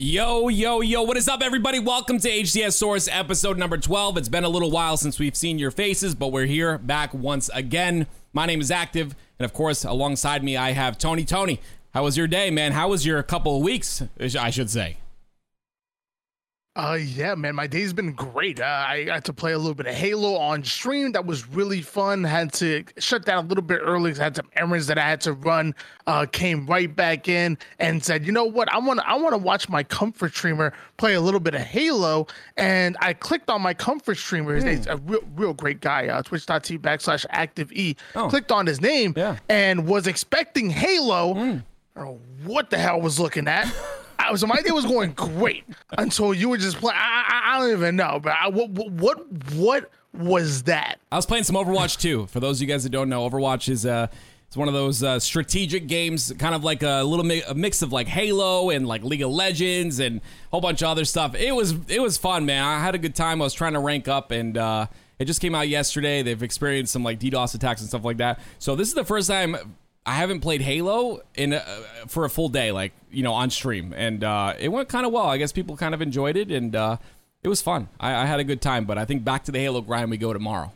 Yo, yo, yo, what is up, everybody? Welcome to HCS Source episode number 12. It's been a little while since we've seen your faces, but we're here back once again. My name is Active, and of course, alongside me, I have Tony. Tony, how was your day, man? How was your couple of weeks, I should say? Uh, yeah, man, my day's been great. Uh, I got to play a little bit of Halo on stream. That was really fun. Had to shut down a little bit early because I had some errands that I had to run. Uh, came right back in and said, you know what? I want to I want to watch my comfort streamer play a little bit of Halo. And I clicked on my comfort streamer. His mm. name's a real real great guy. Uh, Twitch.tv backslash Active E. Oh. Clicked on his name yeah. and was expecting Halo. Mm. what the hell was looking at. Was my day was going great until you were just playing. I, don't even know, but I, what what what was that? I was playing some Overwatch 2. For those of you guys that don't know, Overwatch is uh it's one of those uh, strategic games, kind of like a little mi- a mix of like Halo and like League of Legends and a whole bunch of other stuff. It was it was fun, man. I had a good time. I was trying to rank up and. uh it just came out yesterday. They've experienced some like DDoS attacks and stuff like that. So this is the first time I haven't played Halo in a, for a full day, like you know, on stream, and uh, it went kind of well. I guess people kind of enjoyed it, and uh, it was fun. I, I had a good time, but I think back to the Halo grind we go tomorrow.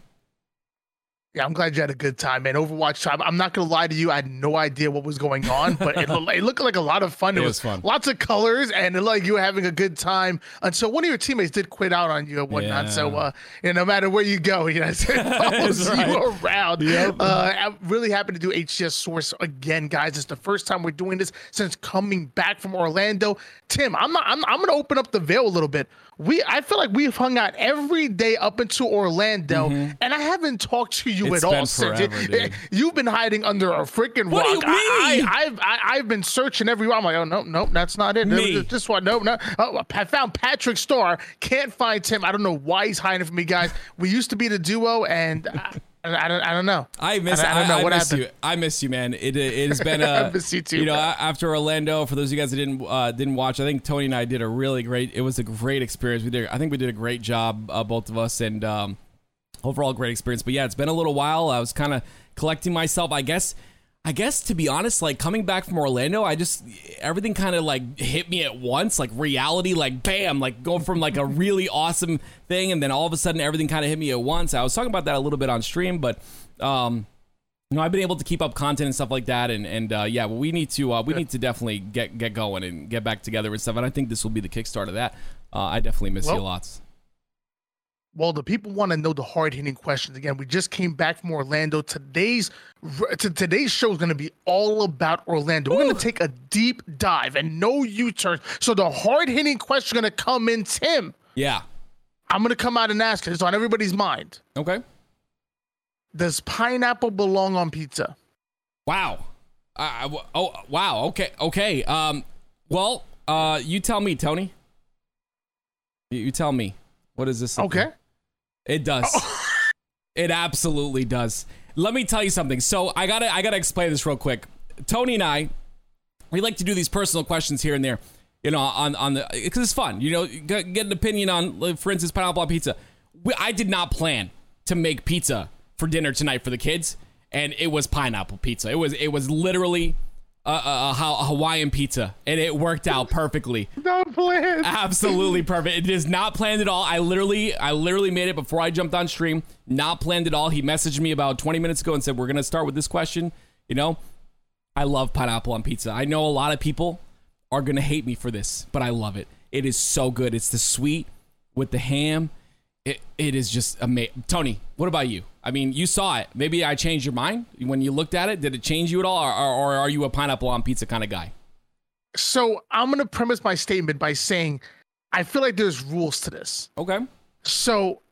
Yeah, I'm glad you had a good time, man. Overwatch. time. I'm not gonna lie to you. I had no idea what was going on, but it, it looked like a lot of fun. It, it was, fun. Lots of colors, and it, like you were having a good time. Until one of your teammates did quit out on you and whatnot. Yeah. So, uh, know, no matter where you go, you know, it follows right. you around. Yep. Uh, I'm really happy to do HCS Source again, guys. It's the first time we're doing this since coming back from Orlando. Tim, I'm not. I'm, I'm gonna open up the veil a little bit we I feel like we've hung out every day up into Orlando, mm-hmm. and I haven't talked to you it's at all since. You've been hiding under a freaking rock. What do you mean? I, have I've been searching everywhere. I'm like, oh no, no, that's not it. Me. This one, no, no. Oh, I found Patrick Star. Can't find Tim. I don't know why he's hiding from me, guys. We used to be the duo, and. I don't, I don't know. I miss. I, I don't know I, what miss happened. you. I miss you, man. It it has been a. I miss you too. You know, after Orlando, for those of you guys that didn't uh, didn't watch, I think Tony and I did a really great. It was a great experience. We did. I think we did a great job, uh, both of us, and um, overall great experience. But yeah, it's been a little while. I was kind of collecting myself. I guess I guess to be honest, like coming back from Orlando, I just everything kind of like hit me at once, like reality, like bam, like going from like a really awesome thing, and then all of a sudden everything kind of hit me at once. I was talking about that a little bit on stream, but um, you know, I've been able to keep up content and stuff like that, and and uh, yeah, well, we need to uh, we need to definitely get get going and get back together and stuff. And I think this will be the kickstart of that. Uh, I definitely miss well, you lots. Well, the people want to know the hard hitting questions. Again, we just came back from Orlando. Today's to today's show is going to be all about Orlando. We're going to take a deep dive and no U turn. So the hard hitting question is going to come in, Tim. Yeah, I'm going to come out and ask it. It's on everybody's mind. Okay. Does pineapple belong on pizza? Wow. Uh, oh wow. Okay. Okay. Um. Well, uh, you tell me, Tony. You, you tell me. What is this? Okay. It does. Oh. it absolutely does. Let me tell you something. So I gotta I gotta explain this real quick. Tony and I, we like to do these personal questions here and there. You know, on on the because it's fun. You know, get, an opinion on, for instance, pineapple on pizza. We, I did not plan to make pizza for dinner tonight for the kids, and it was pineapple pizza. It was it was literally a, a, a, Hawaiian pizza, and it worked out perfectly. Not planned. Absolutely perfect. It is not planned at all. I literally, I literally made it before I jumped on stream. Not planned at all. He messaged me about 20 minutes ago and said, "We're gonna start with this question." You know, I love pineapple on pizza. I know a lot of people are gonna hate me for this, but I love it. It is so good. It's the sweet with the ham it, it is just amazing. Tony, what about you? I mean, you saw it. Maybe I changed your mind when you looked at it. Did it change you at all, or, or are you a pineapple on pizza kind of guy? So I'm going to premise my statement by saying I feel like there's rules to this. Okay. So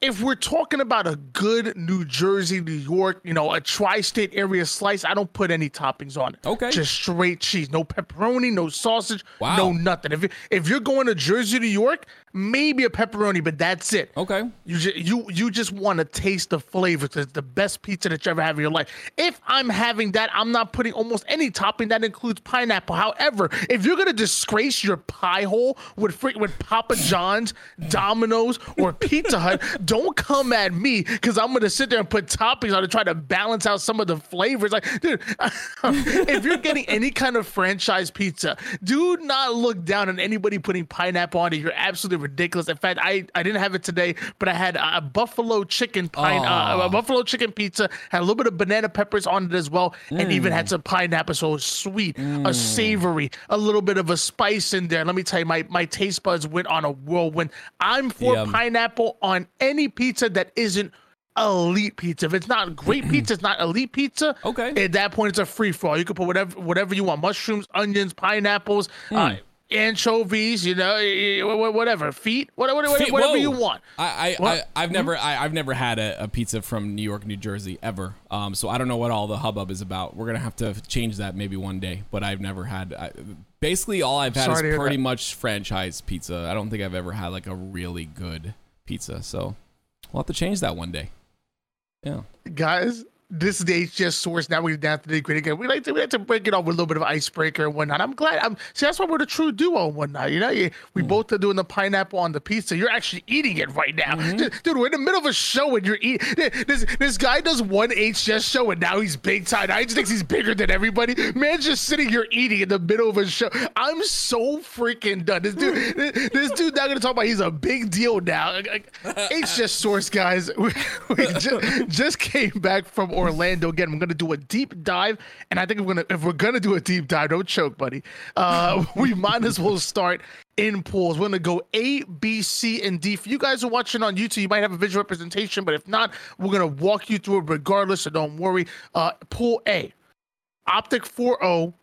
if we're talking about a good New Jersey, New York, you know, a tri-state area slice, I don't put any toppings on it. Okay. Just straight cheese. No pepperoni, no sausage, wow. no nothing. If if you're going to Jersey, New York, maybe a pepperoni, but that's it. Okay. You just you you just want to taste the flavor. It's the best pizza that you ever have in your life. If I'm having that, I'm not putting almost any topping that includes pineapple. However, if you're gonna disgrace your pie hole with freak with Papa John's, Domino's, or Pizza Hut, don't come at me because I'm gonna sit there and put toppings on to try to balance out some of the flavors. Like, dude, if you're getting any kind of franchise pizza, do not look down on anybody putting pineapple on it. You're absolutely ridiculous. In fact, I, I didn't have it today, but I had a buffalo chicken pine, uh, a buffalo chicken pizza, had a little bit of banana peppers on it as well, mm. and even had some pineapple. So sweet, mm. a savory, a little bit of a spice in there. Let me tell you, my, my taste buds went on a whirlwind. I'm for Yum. pineapple on any pizza that isn't elite pizza. If it's not great pizza, it's not elite pizza. Okay. At that point, it's a free for all. You can put whatever whatever you want: mushrooms, onions, pineapples. Mm. Uh, anchovies, you know, whatever, feet, whatever, whatever, whatever you want. I, I, I have never, I, have never had a, a, pizza from New York, New Jersey ever. Um, so I don't know what all the hubbub is about. We're gonna have to change that maybe one day. But I've never had. I, basically, all I've had Sorry is pretty much franchise pizza. I don't think I've ever had like a really good pizza. So we'll have to change that one day. Yeah. Guys, this is the HCS source. Now we're down to the gritty again. We like to we like to break it off with a little bit of icebreaker and whatnot. I'm glad. I'm see that's why we're the true duo and whatnot. You know, we mm. both are doing the pineapple on the pizza. You're actually eating it right now, mm-hmm. dude. We're in the middle of a show and you're eating. This this guy does one HCS show and now he's big time. I just think he's bigger than everybody. Man's just sitting here eating in the middle of a show. I'm so freaking done. This dude, this, this dude now gonna talk about he's a big deal now. HCS source guys, we, we just, just came back from Orlando again. We're gonna do a deep dive, and I think we're gonna if we're gonna do a deep dive, don't choke, buddy. Uh, we might as well start in pools. We're gonna go A, B, C, and D. For you guys who are watching on YouTube, you might have a visual representation, but if not, we're gonna walk you through it regardless. So don't worry. Uh, pool A, Optic 4-0,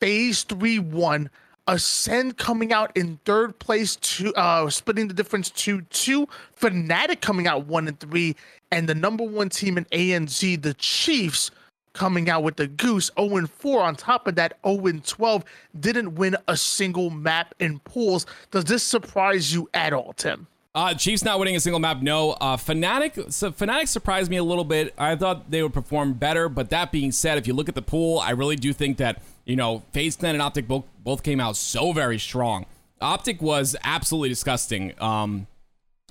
FaZe 3-1. Ascend coming out in third place, to uh, splitting the difference to two. Fnatic coming out one and three, and the number one team in ANZ, the Chiefs, coming out with the Goose 0 and 4. On top of that, 0 and 12 didn't win a single map in pools. Does this surprise you at all, Tim? Uh, Chiefs not winning a single map, no. Uh, Fnatic, so Fnatic surprised me a little bit. I thought they would perform better, but that being said, if you look at the pool, I really do think that you know FaZe Clan and Optic both both came out so very strong. Optic was absolutely disgusting. Um,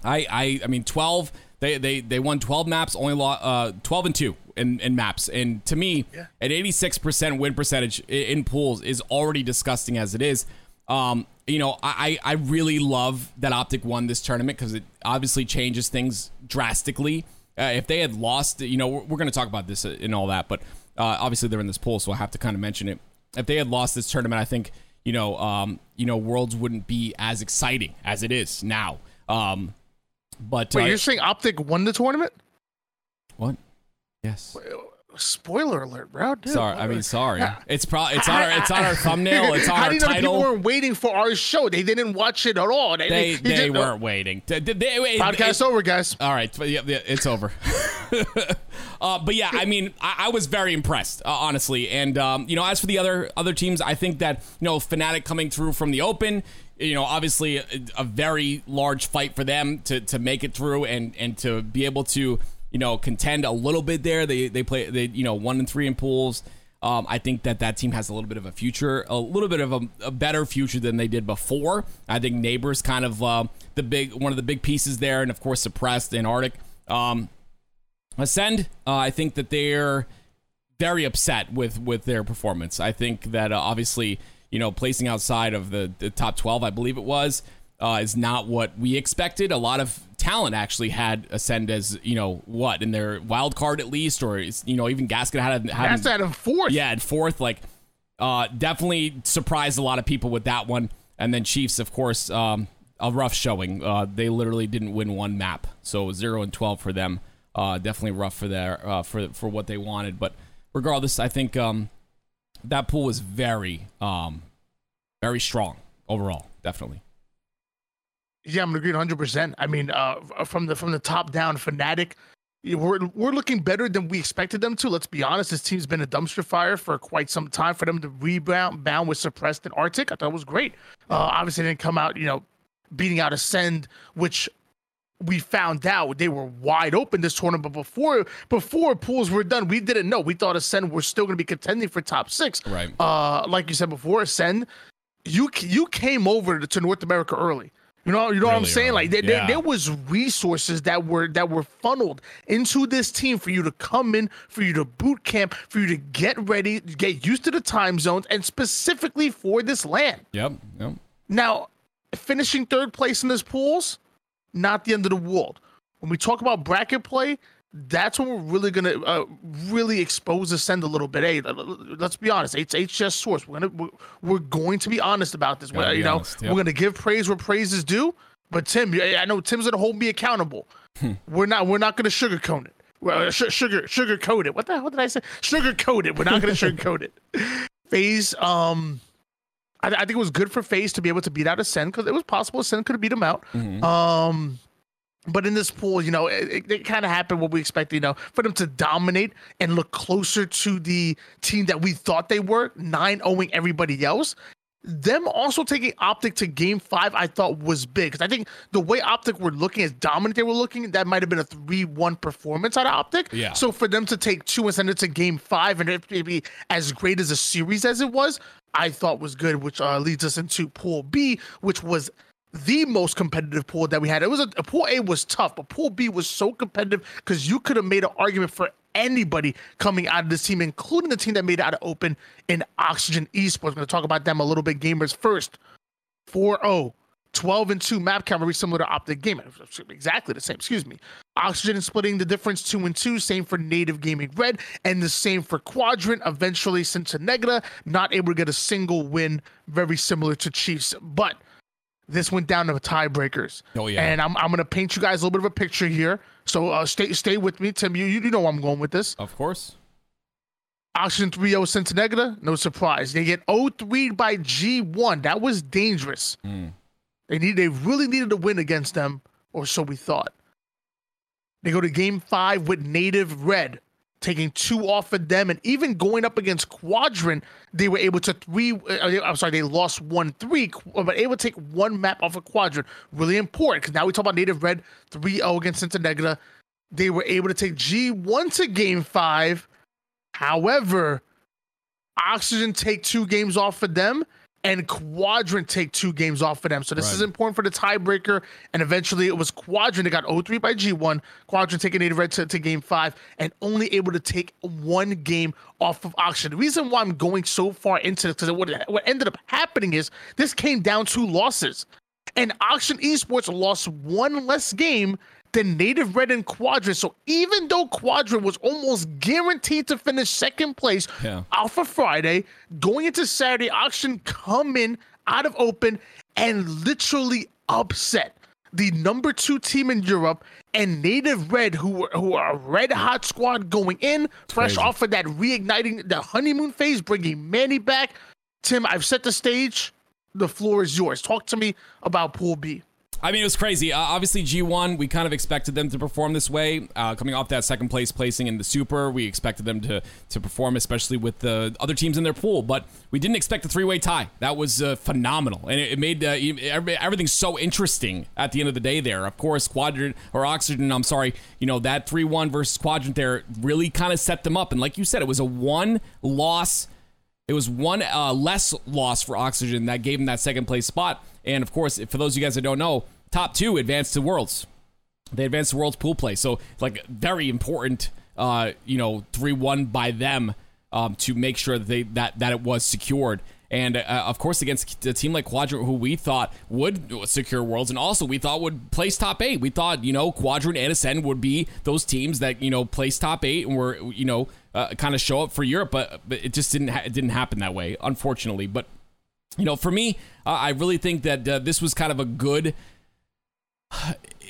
I I I mean twelve. They they they won twelve maps, only lost uh, twelve and two in, in maps. And to me, yeah. six percent win percentage in, in pools is already disgusting as it is. Um, you know, I, I really love that Optic won this tournament because it obviously changes things drastically. Uh, if they had lost, you know, we're, we're going to talk about this and all that, but uh, obviously they're in this pool, so I have to kind of mention it. If they had lost this tournament, I think you know, um, you know, Worlds wouldn't be as exciting as it is now. Um, but wait, uh, you're saying Optic won the tournament? What? Yes spoiler alert, bro. Dude, sorry, I mean, sorry. It's probably it's on our it's on our thumbnail. It's on How our do you know title. People weren't waiting for our show. They didn't watch it at all. They they, they, they weren't waiting. They, Podcast it, over, guys. All right, yeah it's over. uh, but yeah, I mean, I, I was very impressed, uh, honestly. And um, you know, as for the other other teams, I think that you know, Fnatic coming through from the open you know, obviously a, a, very large fight for them to to make it through and and to be able to you know, contend a little bit there. They they play they you know one and three in pools. Um, I think that that team has a little bit of a future, a little bit of a, a better future than they did before. I think Neighbors kind of uh, the big one of the big pieces there, and of course suppressed in Arctic. Um, Ascend, uh, I think that they're very upset with with their performance. I think that uh, obviously you know placing outside of the, the top twelve, I believe it was, uh, is not what we expected. A lot of talent actually had Ascend as you know what in their wild card at least, or you know even Gasket had had Gasket had him fourth. Yeah, at fourth. Like, uh, definitely surprised a lot of people with that one. And then Chiefs, of course, um, a rough showing. Uh, they literally didn't win one map, so zero and twelve for them. Uh, definitely rough for their uh, for for what they wanted. But regardless, I think um, that pool was very um, very strong overall. Definitely. Yeah, I'm agree 100. percent I mean, uh, from the from the top down, Fnatic, we're we're looking better than we expected them to. Let's be honest. This team's been a dumpster fire for quite some time. For them to rebound bound with suppressed and Arctic, I thought it was great. Uh, obviously, didn't come out, you know, beating out Ascend, which we found out they were wide open this tournament. But before before pools were done, we didn't know. We thought Ascend were still going to be contending for top six. Right. Uh, like you said before, Ascend, you you came over to North America early. You know, you know what I'm saying? early. Like there, Yeah. there, there was resources that were that were funneled into this team for you to come in, for you to boot camp, for you to get ready, get used to the time zones, and specifically for this LAN. Yep. Yep. Now, finishing third place in this pools, not the end of the world. When we talk about bracket play, that's when we're really gonna uh, really expose Ascend a little bit. Hey, let's be honest. It's HS Source. We're gonna we're, we're going to be honest about this. Gotta We're- you know, honest, yep. we're gonna give praise where praise is due. But Tim, I know Tim's gonna hold me accountable. Hmm. we're not. We're not gonna sugarcoat it. Well, uh, sh- sugar sugar coat it. What the hell did I say? Sugar coat it. We're not gonna sugarcoat it. FaZe. Um. I, I think it was good for FaZe to be able to beat out Ascend because it was possible Ascend could have beat him out. Mhm. Um, but in this pool, you know, it, it, kind of happened what we expected, you know, for them to dominate and look closer to the team that we thought they were, 9 owing everybody else. Them also taking Optic to game five, I thought was big. Because I think the way Optic were looking, as dominant they were looking, that might have been a 3 1 performance out of Optic. Yeah. So for them to take two and send it to game five and it be as great as a series as it was, I thought was good, which uh, leads us into Pool B, which was the most competitive pool that we had. It was a, a pool A was tough, but pool B was so competitive because you could have made an argument for anybody coming out of this team, including the team that made it out of open in Oxygen Esports. We're going to talk about them a little bit. Gamers first, 4-0. 12 and 2 map count, very similar to Optic Gaming. Exactly the same, excuse me. Oxygen is splitting the difference 2 and 2. Same for Native Gaming Red, and the same for Quadrant. Eventually, Cincinnati not able to get a single win, very similar to Chiefs. But this went down to tiebreakers. Oh, yeah. And I'm, I'm going to paint you guys a little bit of a picture here. So uh, stay stay with me, Tim. You, you know I'm going with this. Of course. Oxygen 3-0 Cincinnati, no surprise. They get 0-3 by G1. That was dangerous. Mm. They need they really needed to win against them, or so we thought. They go to game five with Native Red, taking two off of them, and even going up against Quadrant, they were able to three. Uh, I'm sorry, they lost one three, but able to take one map off of Quadrant. Really important because now we talk about Native Red 3-0 against Cincinnati. They were able to take G1 to game five. However, Oxygen take two games off of them, and Quadrant take two games off of them. So this Right. is important for the tiebreaker. And eventually, it was Quadrant that got 0-3 by G1. Quadrant taking Native Red to, to game five, and only able to take one game off of Oxygen. The reason why I'm going so far into this because what what ended up happening is this came down to losses, and Oxygen Esports lost one less game than Native Red and Quadrant. So even though Quadrant was almost guaranteed to finish second place Yeah. Alpha Friday, going into Saturday, Oxygen come in out of open and literally upset the number two team in Europe and Native Red, who were who are a red hot squad going in, fresh Crazy. off of that reigniting the honeymoon phase, bringing Manny back. Tim, I've set the stage. The floor is yours. Talk to me about Pool B. I mean, it was crazy. Uh, obviously, G1, we kind of expected them to perform this way. Uh, coming off that second place placing in the Super, we expected them to to perform, especially with the other teams in their pool. But we didn't expect a three way tie. That was uh, phenomenal, and it, it made uh, everything so interesting at the end of the day. There, of course, Quadrant or Oxygen. I'm sorry, you know that three one versus Quadrant there really kind of set them up. And like you said, it was a one loss. It was one uh, less loss for Oxygen that gave him that second place spot. And of course, for those of you guys that don't know, top two advanced to Worlds. They advanced to Worlds pool play. So, like, very important, uh, you know, 3 1 by them um, to make sure that, they, that, that it was secured. And uh, of course, against a team like Quadrant, who we thought would secure Worlds, and also we thought would place top eight. We thought, you know, Quadrant and Ascend would be those teams that you know place top eight and were, you know, uh, kind of show up for Europe. But, but it just didn't ha- it didn't happen that way, unfortunately. But you know, for me, uh, I really think that uh, this was kind of a good.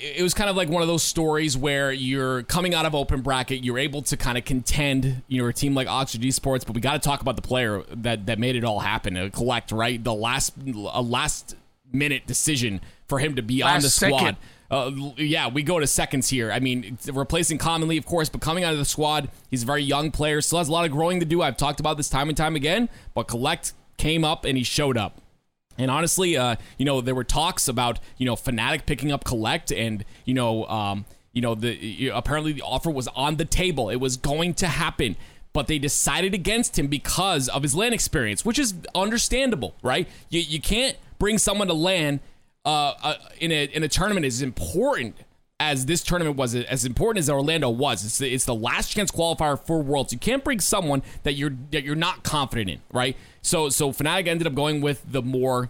It was kind of like one of those stories where you're coming out of open bracket, you're able to kind of contend. You know, a team like Oxygen Sports, but we got to talk about the player that that made it all happen. Uh, collect right, the last a last minute decision for him to be on Last the squad. second. Uh, yeah, we go to seconds here. I mean, replacing commonly, of course, but coming out of the squad, he's a very young player, still has a lot of growing to do. I've talked about this time and time again, but Collect came up and he showed up. And honestly, uh, you know, there were talks about you know Fnatic picking up Collect, and you know, um, you know, the apparently the offer was on the table. It was going to happen, but they decided against him because of his LAN experience, which is understandable, right? You you can't bring someone to LAN uh, uh, in a in a tournament as important as this tournament was as important as Orlando was. It's the, it's the last chance qualifier for Worlds. You can't bring someone that you're that you're not confident in, right? So so Fnatic ended up going with the more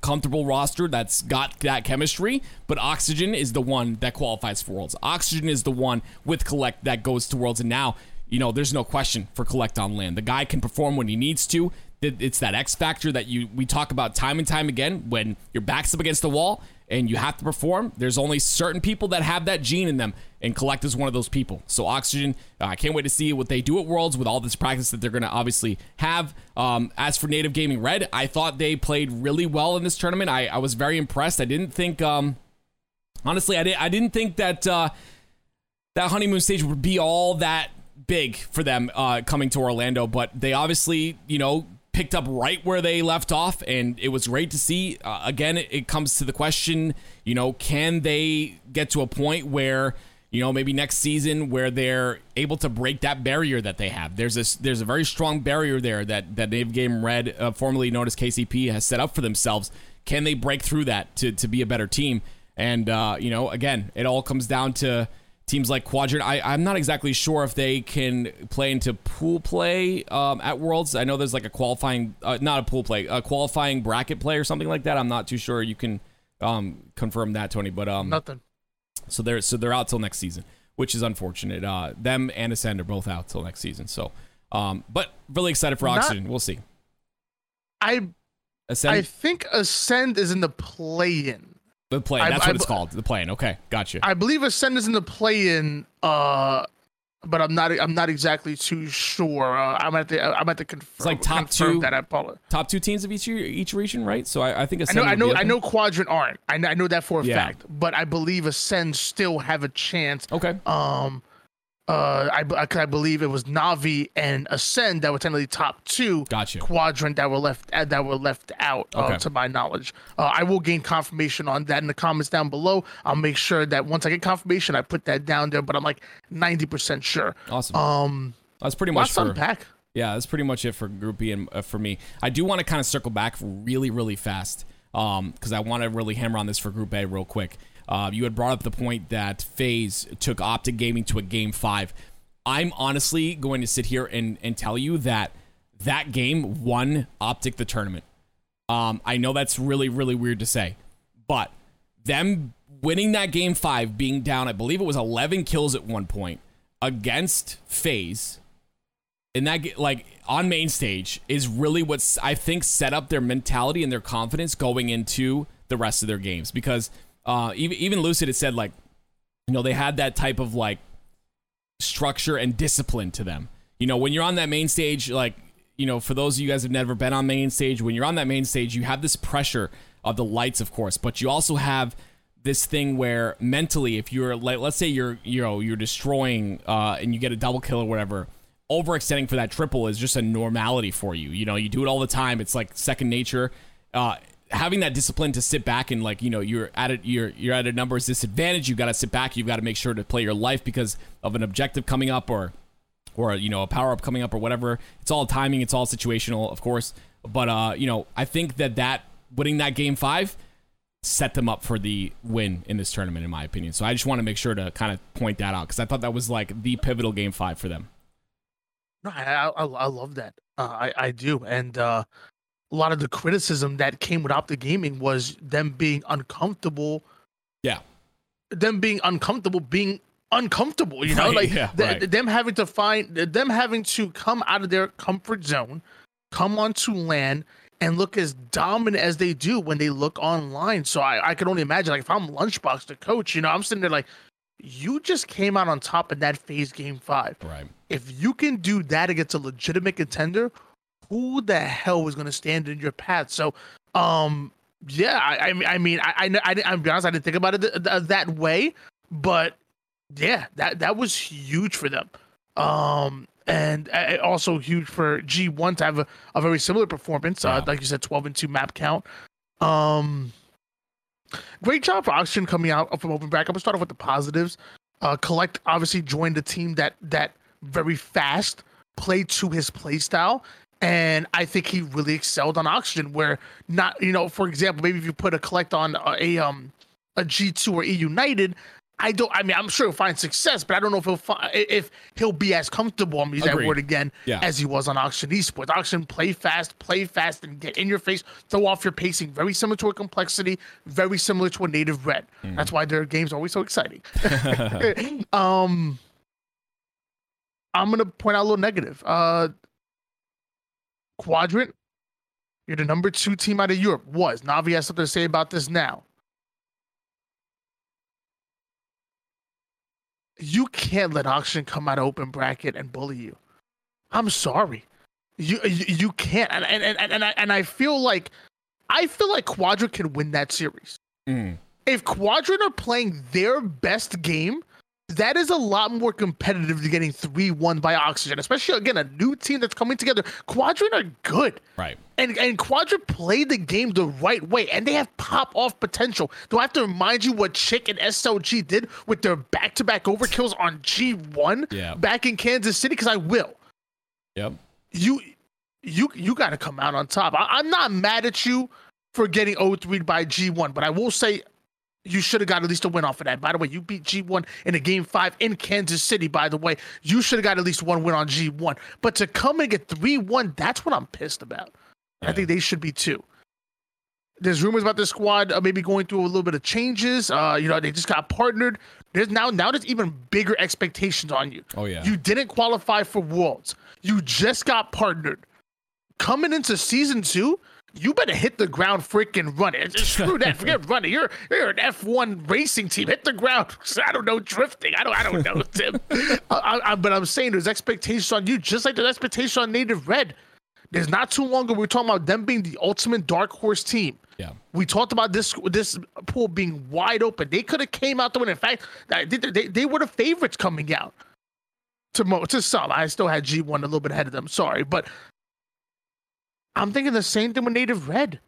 comfortable roster that's got that chemistry, but Oxygen is the one that qualifies for Worlds. Oxygen is the one with Collect that goes to Worlds, and now you know there's no question for Collect on LAN. The guy can perform when he needs to. It's that X factor that you we talk about time and time again. When your back's up against the wall, and you have to perform. There's only certain people that have that gene in them, and Collect is one of those people. So Oxygen, uh, I can't wait to see what they do at Worlds with all this practice that they're going to obviously have. Um, as for Native Gaming Red, I thought they played really well in this tournament. I, I was very impressed. I didn't think, um, honestly, I, did, I didn't think that uh, that honeymoon stage would be all that big for them uh, coming to Orlando, but they obviously, you know, picked up right where they left off, and it was great to see. Uh, again, it, it, comes to the question, you know, can they get to a point where, you know, maybe next season where they're able to break that barrier that they have? There's a there's a very strong barrier there that that Native Game Red, uh, formerly known as KCP, has set up for themselves. Can they break through that to to be a better team? And uh, you know, again, it all comes down to teams like Quadrant. I, I'm not exactly sure if they can play into pool play um, at Worlds. I know there's like a qualifying, uh, not a pool play, a qualifying bracket play or something like that. I'm not too sure. You can um, confirm that, Tony. But um, nothing. So they're so they're out till next season, which is unfortunate. Uh, them and Ascend are both out till next season. So, um, but really excited for Oxygen. Not, we'll see. I Ascend? I think Ascend is in the play-in. The play. That's I, what I, it's called. The play-in. Okay, gotcha. I believe Ascend is in the play-in. Uh, but I'm not. I'm not exactly too sure. Uh, I'm at the. I'm at the confirm. It's like top two. That I top two teams of each each region, right? So I, I think Ascend I know. I know. I know. Quadrant aren't. I know, I know that for a yeah. fact. But I believe Ascend still have a chance. Okay. Um, uh, I, I, I believe it was Navi and Ascend that were technically top two. Gotcha. Quadrant that were left uh, that were left out, uh, okay. to my knowledge. Uh, I will gain confirmation on that in the comments down below. I'll make sure that once I get confirmation, I put that down there. But I'm like 90 percent sure. Awesome. Um, that's pretty much for unpack. Yeah, that's pretty much it for Group B and uh, for me. I do want to kind of circle back really, really fast um, because I want to really hammer on this for Group A real quick. Uh, you had brought up the point that FaZe took Optic Gaming to a game five. I'm honestly going to sit here and, and tell you that that game won Optic the tournament. Um, I know that's really, really weird to say, but them winning that game five, being down, I believe it was 11 kills at one point against FaZe, in that like on main stage is really what I think set up their mentality and their confidence going into the rest of their games because uh, even even Lucid had said like, you know, they had that type of like structure and discipline to them. You know, when you're on that main stage, like, you know, for those of you guys have never been on main stage, when you're on that main stage, you have this pressure of the lights, of course, but you also have this thing where mentally, if you're like, let's say you're, you know, you're destroying uh, and you get a double kill or whatever, overextending for that triple is just a normality for you. You know, you do it all the time. It's like second nature. Uh, having that discipline to sit back and like you know you're at it you're you're at a numbers disadvantage you've got to sit back you've got to make sure to play your life because of an objective coming up or or you know a power up coming up or whatever. It's all timing it's all situational of course. But uh you know i think that that winning that game 5 set them up for the win in this tournament in my opinion. So i just want to make sure to kind of point that out cuz i thought that was like the pivotal game 5 for them. No i i, I love that. Uh, i i do. And uh a lot of the criticism that came with Optic Gaming was them being uncomfortable. Yeah. Them being uncomfortable, being uncomfortable, you know, right, like yeah, th- right. them having to find them having to come out of their comfort zone, come onto LAN and look as dominant as they do when they look online. So I, I can only imagine like if I'm lunchbox the coach, you know, I'm sitting there like, you just came out on top in that FaZe game five. Right. If you can do that against a legitimate contender, who the hell was going to stand in your path? So, um, yeah, I, I, I mean, I, I, I, I'm be honest, I didn't think about it th- th- that way, but yeah, that that was huge for them. Um, and uh, also huge for G1 to have a, a very similar performance. Uh, like you said, 12 and 2 map count. Um, great job for Oxygen coming out from Open back. I'm gonna start off with the positives. Uh, Collect obviously joined a team that that very fast played to his play style. And I think he really excelled on Oxygen, where not, you know, for example, maybe if you put a collect on a, a um a G2 or E United, I don't. I mean, I'm sure he'll find success, but I don't know if he'll find, if he'll be as comfortable. I'm use that word again yeah. as he was on Oxygen Esports. Oxygen play fast, play fast, and get in your face, throw off your pacing. Very similar to a complexity, very similar to a native red. Mm. That's why their games are always so exciting. um, I'm gonna point out a little negative. Uh, Quadrant, you're the number two team out of Europe. Was Navi has something to say about this now? you can't let Oxygen come out of open bracket and bully you. I'm sorry. You you, you can't. And and, and, and, I, and I feel like I feel like Quadrant can win that series. Mm. If Quadrant are playing their best game, that is a lot more competitive than getting 3-1 by Oxygen, especially again a new team that's coming together. Quadrant are good. Right. And and Quadrant played the game the right way and they have pop off potential. Do I have to remind you what Chick and SLG did with their back-to-back overkills on G1 yeah. back in Kansas City? Because I will. Yep. You you you gotta come out on top. I, I'm not mad at you for getting 0-3 by G1, but I will say you should have got at least a win off of that. By the way, you beat G1 in a game five in Kansas City, by the way. You should have got at least one win on G1. But to come and get 3 1, that's what I'm pissed about. Yeah. I think they should be too. There's rumors about the squad uh, maybe going through a little bit of changes. Uh, you know, they just got partnered. There's now now there's even bigger expectations on you. Oh yeah. You didn't qualify for Worlds. You just got partnered. Coming into season two, you better hit the ground freaking running. Screw that. Forget running. You're you're an F1 racing team. Hit the ground. I don't know drifting. I don't I don't know, Tim. I, I, but I'm saying there's expectations on you, just like there's expectations on Native Red. There's not too long ago we were talking about them being the ultimate dark horse team. Yeah. We talked about this this pool being wide open. They could have came out to win. In fact, they, they, they were the favorites coming out. To mo- to some, I still had G1 a little bit ahead of them. Sorry, but I'm thinking the same thing with Native Red.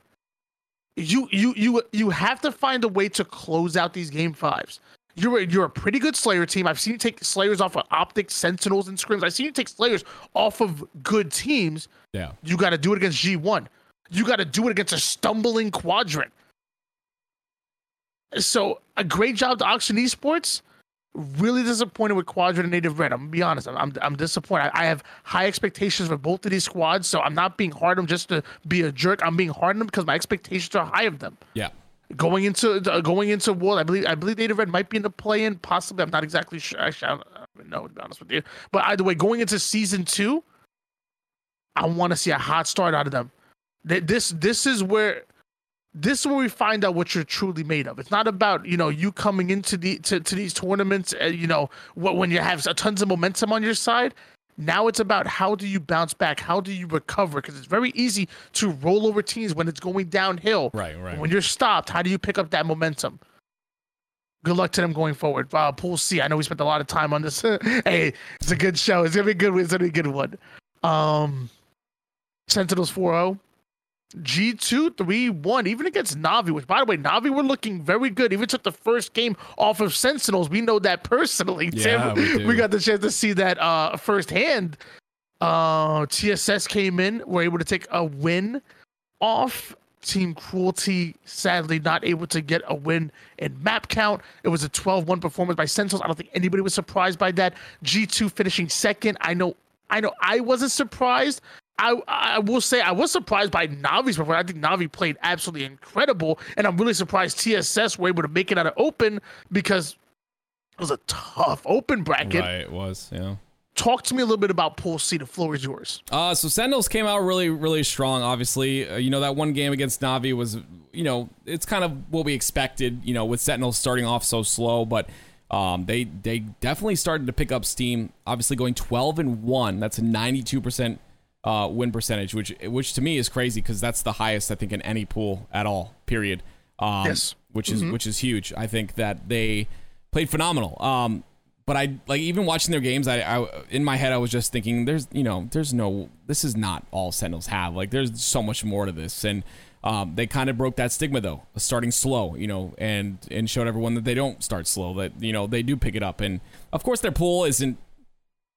You you you you have to find a way to close out these game fives. You're a, you're a pretty good Slayer team. I've seen you take Slayers off of Optic, Sentinels, and Scrims. I've seen you take Slayers off of good teams. Yeah. You got to do it against G1. You got to do it against a stumbling quadrant. So a great job to Oxygen Esports really disappointed with Quadrant and Native Red. I'm gonna be honest. I'm I'm, I'm disappointed. I, I, have high expectations for both of these squads, so I'm not being hard on them just to be a jerk. I'm being hard on them because my expectations are high of them. Yeah. Going into uh, going into World, I believe I believe Native Red might be in the play-in. Possibly, I'm not exactly sure. Actually, I don't, I don't know to be honest with you. But either way, going into season two, I want to see a hot start out of them. This this is where this is where we find out what you're truly made of. It's not about you know you coming into the to, to these tournaments, uh, you know, when you have tons of momentum on your side. Now it's about how do you bounce back? How do you recover? Because it's very easy to roll over teams when it's going downhill. Right, right. When you're stopped, how do you pick up that momentum? Good luck to them going forward. Uh, Pool C. I know we spent a lot of time on this. hey, it's a good show. It's gonna be a good. It's gonna be a good one. Um, Sentinels 4-0. G2 3 1, even against Navi, which by the way, Navi were looking very good. Even took the first game off of Sentinels. We know that personally, Tim. Yeah, we, we, got the chance to see that uh, firsthand. Uh, TSS came in, were able to take a win off. Team Cruelty sadly not able to get a win in map count. It was a 12 1 performance by Sentinels. I don't think anybody was surprised by that. G2 finishing second. I know I know I wasn't surprised I I will say I was surprised by Navi's performance. I think Navi played absolutely incredible, and I'm really surprised TSS were able to make it out of open because it was a tough open bracket. Right, it was. Yeah. Talk to me a little bit about Pool C. The floor is yours. Uh, so Sentinels came out really, really strong. Obviously, uh, you know that one game against Navi was, you know, it's kind of what we expected. You know, with Sentinels starting off so slow, but um, they they definitely started to pick up steam. Obviously, going 12 and one. That's a 92 percent uh, win percentage, which which to me is crazy because that's the highest I think in any pool at all. Period. Um, yes. Which is mm-hmm. which is huge. I think that they played phenomenal. Um, but I like even watching their games. I, I in my head I was just thinking, there's you know, there's no, this is not all Sentinels have. Like there's so much more to this, and um, they kind of broke that stigma though, starting slow, you know, and and showed everyone that they don't start slow. That you know they do pick it up, and of course their pool isn't.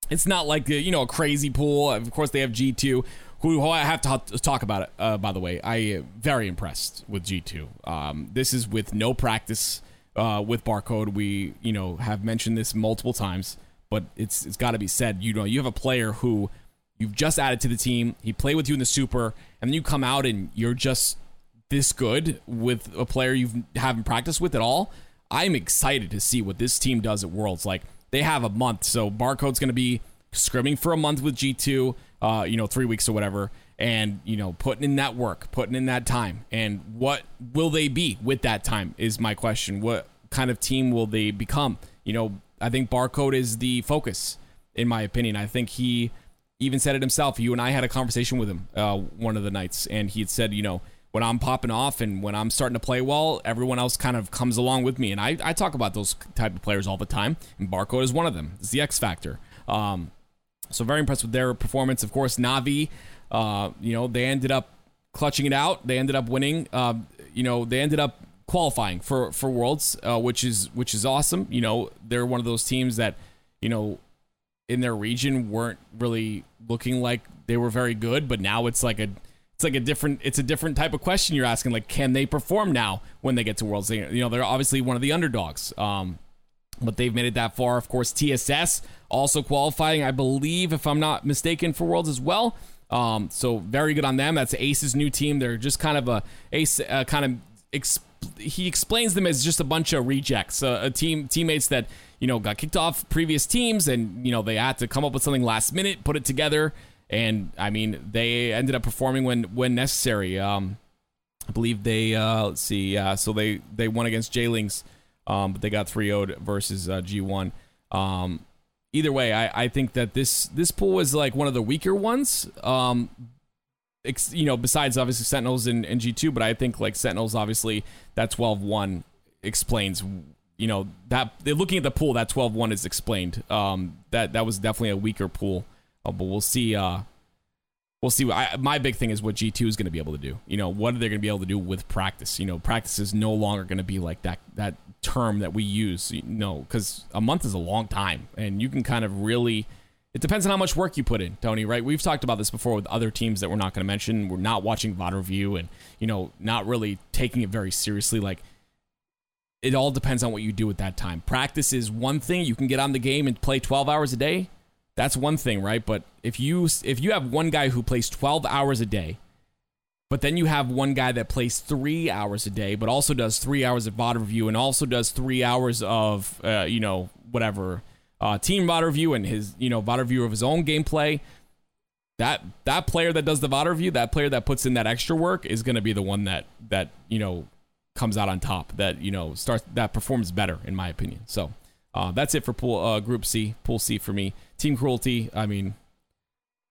It's not like you know a crazy pool. Of course they have G two, who I have to talk about it. Uh, by the way, I am very impressed with G two. Um, this is with no practice uh, with barcode. We you know have mentioned this multiple times, but it's it's got to be said. You know, you have a player who you've just added to the team. He played with you in the super, and then you come out and you're just this good with a player you haven't practiced with at all. I'm excited to see what this team does at Worlds. Like they have a month, so barcode's going to be scrimming for a month with G2, uh, you know, three weeks or whatever, and you know, putting in that work, putting in that time, and what will they be with that time is my question. What kind of team will they become? You know, I think barcode is the focus, in my opinion. I think he even said it himself. You and I had a conversation with him uh, one of the nights, and he had said, you know, when I'm popping off and when I'm starting to play well, everyone else kind of comes along with me. And I, I talk about those type of players all the time, and Barcode is one of them. It's the X factor. Um, so very impressed with their performance. Of course, Navi, uh, you know, they ended up clutching it out. They ended up winning. Uh, you know, they ended up qualifying for for Worlds, uh, which is which is awesome. You know, they're one of those teams that, you know, in their region weren't really looking like they were very good, but now it's like a it's like a different it's a different type of question you're asking like can they perform now when they get to worlds you know they're obviously one of the underdogs um, but they've made it that far. Of course tss also qualifying i believe if i'm not mistaken for worlds as well. Um, so very good on them. That's ace's new team. They're just kind of a ace uh, kind of exp- he explains them as just a bunch of rejects uh, a team teammates that you know got kicked off previous teams and you know they had to come up with something last minute put it together and I mean they ended up performing when when necessary. Um, I believe they uh, let's see, yeah, so they they won against Jaylings, um, but they got 3 0 versus uh, G1. Um, either way, I, I think that this this pool was like one of the weaker ones. Um, ex, you know, besides obviously Sentinels and, and G2, but I think like Sentinels, obviously that 12 1 explains you know that looking at the pool that 12-1 is explained um that that was definitely a weaker pool uh, but we'll see. Uh, we'll see. I, my big thing is what G two is going to be able to do. You know, what are they going to be able to do with practice? You know, practice is no longer going to be like that that term that we use. You know, because a month is a long time, and you can kind of really. It depends on how much work you put in, Tony. Right? We've talked about this before with other teams that we're not going to mention. We're not watching VOD review, and you know, not really taking it very seriously. Like it all depends on what you do at that time. Practice is one thing. You can get on the game and play 12 hours a day that's one thing, right? But if you if you have one guy who plays 12 hours a day, but then you have one guy that plays three hours a day, but also does three hours of VOD review and also does three hours of uh, you know whatever uh, team VOD review and his you know VOD review of his own gameplay. That that player that does the VOD review, that player that puts in that extra work is going to be the one that that you know comes out on top. That you know starts that performs better in my opinion. So uh, that's it for pool uh, Group C, Pool C for me. Team Cruelty, I mean,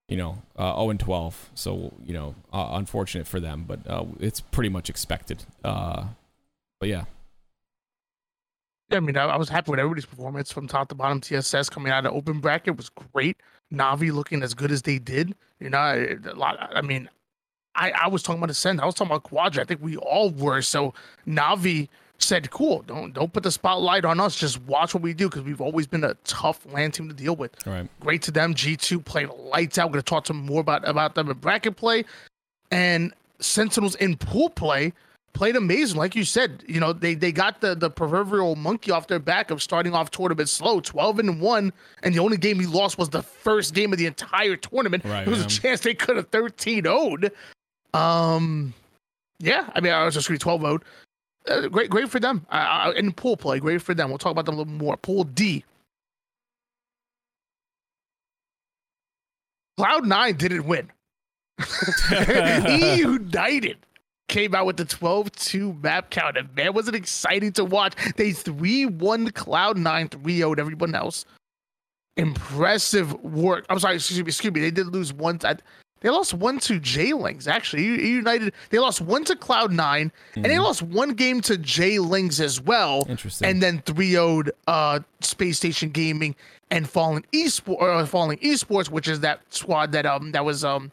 you know, uh, 0 and 12. So, you know, uh, unfortunate for them, but uh, it's pretty much expected. Uh, but yeah. Yeah, I mean, I, was happy with everybody's performance from top to bottom. TSS coming out of open bracket was great. Navi looking as good as they did. You know, a lot. I mean, I, I was talking about Ascend. I was talking about Quadra. I think we all were. So Navi said, "Cool, don't don't put the spotlight on us. Just watch what we do because we've always been a tough LAN team to deal with." Right. Great to them. G two played lights out. We're gonna talk to them more about about them in bracket play, and Sentinels in pool play played amazing. Like you said, you know they they got the the proverbial monkey off their back of starting off tournament slow, twelve and one, and the only game he lost was the first game of the entire tournament. Right, there was a chance they could have 13 0'd. Um, yeah, I mean, I was just going to 12 0 uh, great, great for them. Uh, in pool play, great for them. We'll talk about them a little more. Pool D. Cloud Nine didn't win. United came out with the 12-2 map count, and man, was it exciting to watch. They 3-1 Cloud Nine, 3-0'd everyone else. Impressive work. I'm sorry, excuse me, excuse me. They did lose one. Think They lost one to J Lings. Actually, United they lost one to Cloud 9 mm-hmm. and they mm-hmm. lost one game to J Lings as well. Interesting. And then 3 0'd uh, Space Station Gaming and Fallen Esport or uh, Falling Esports, which is that squad that um that was um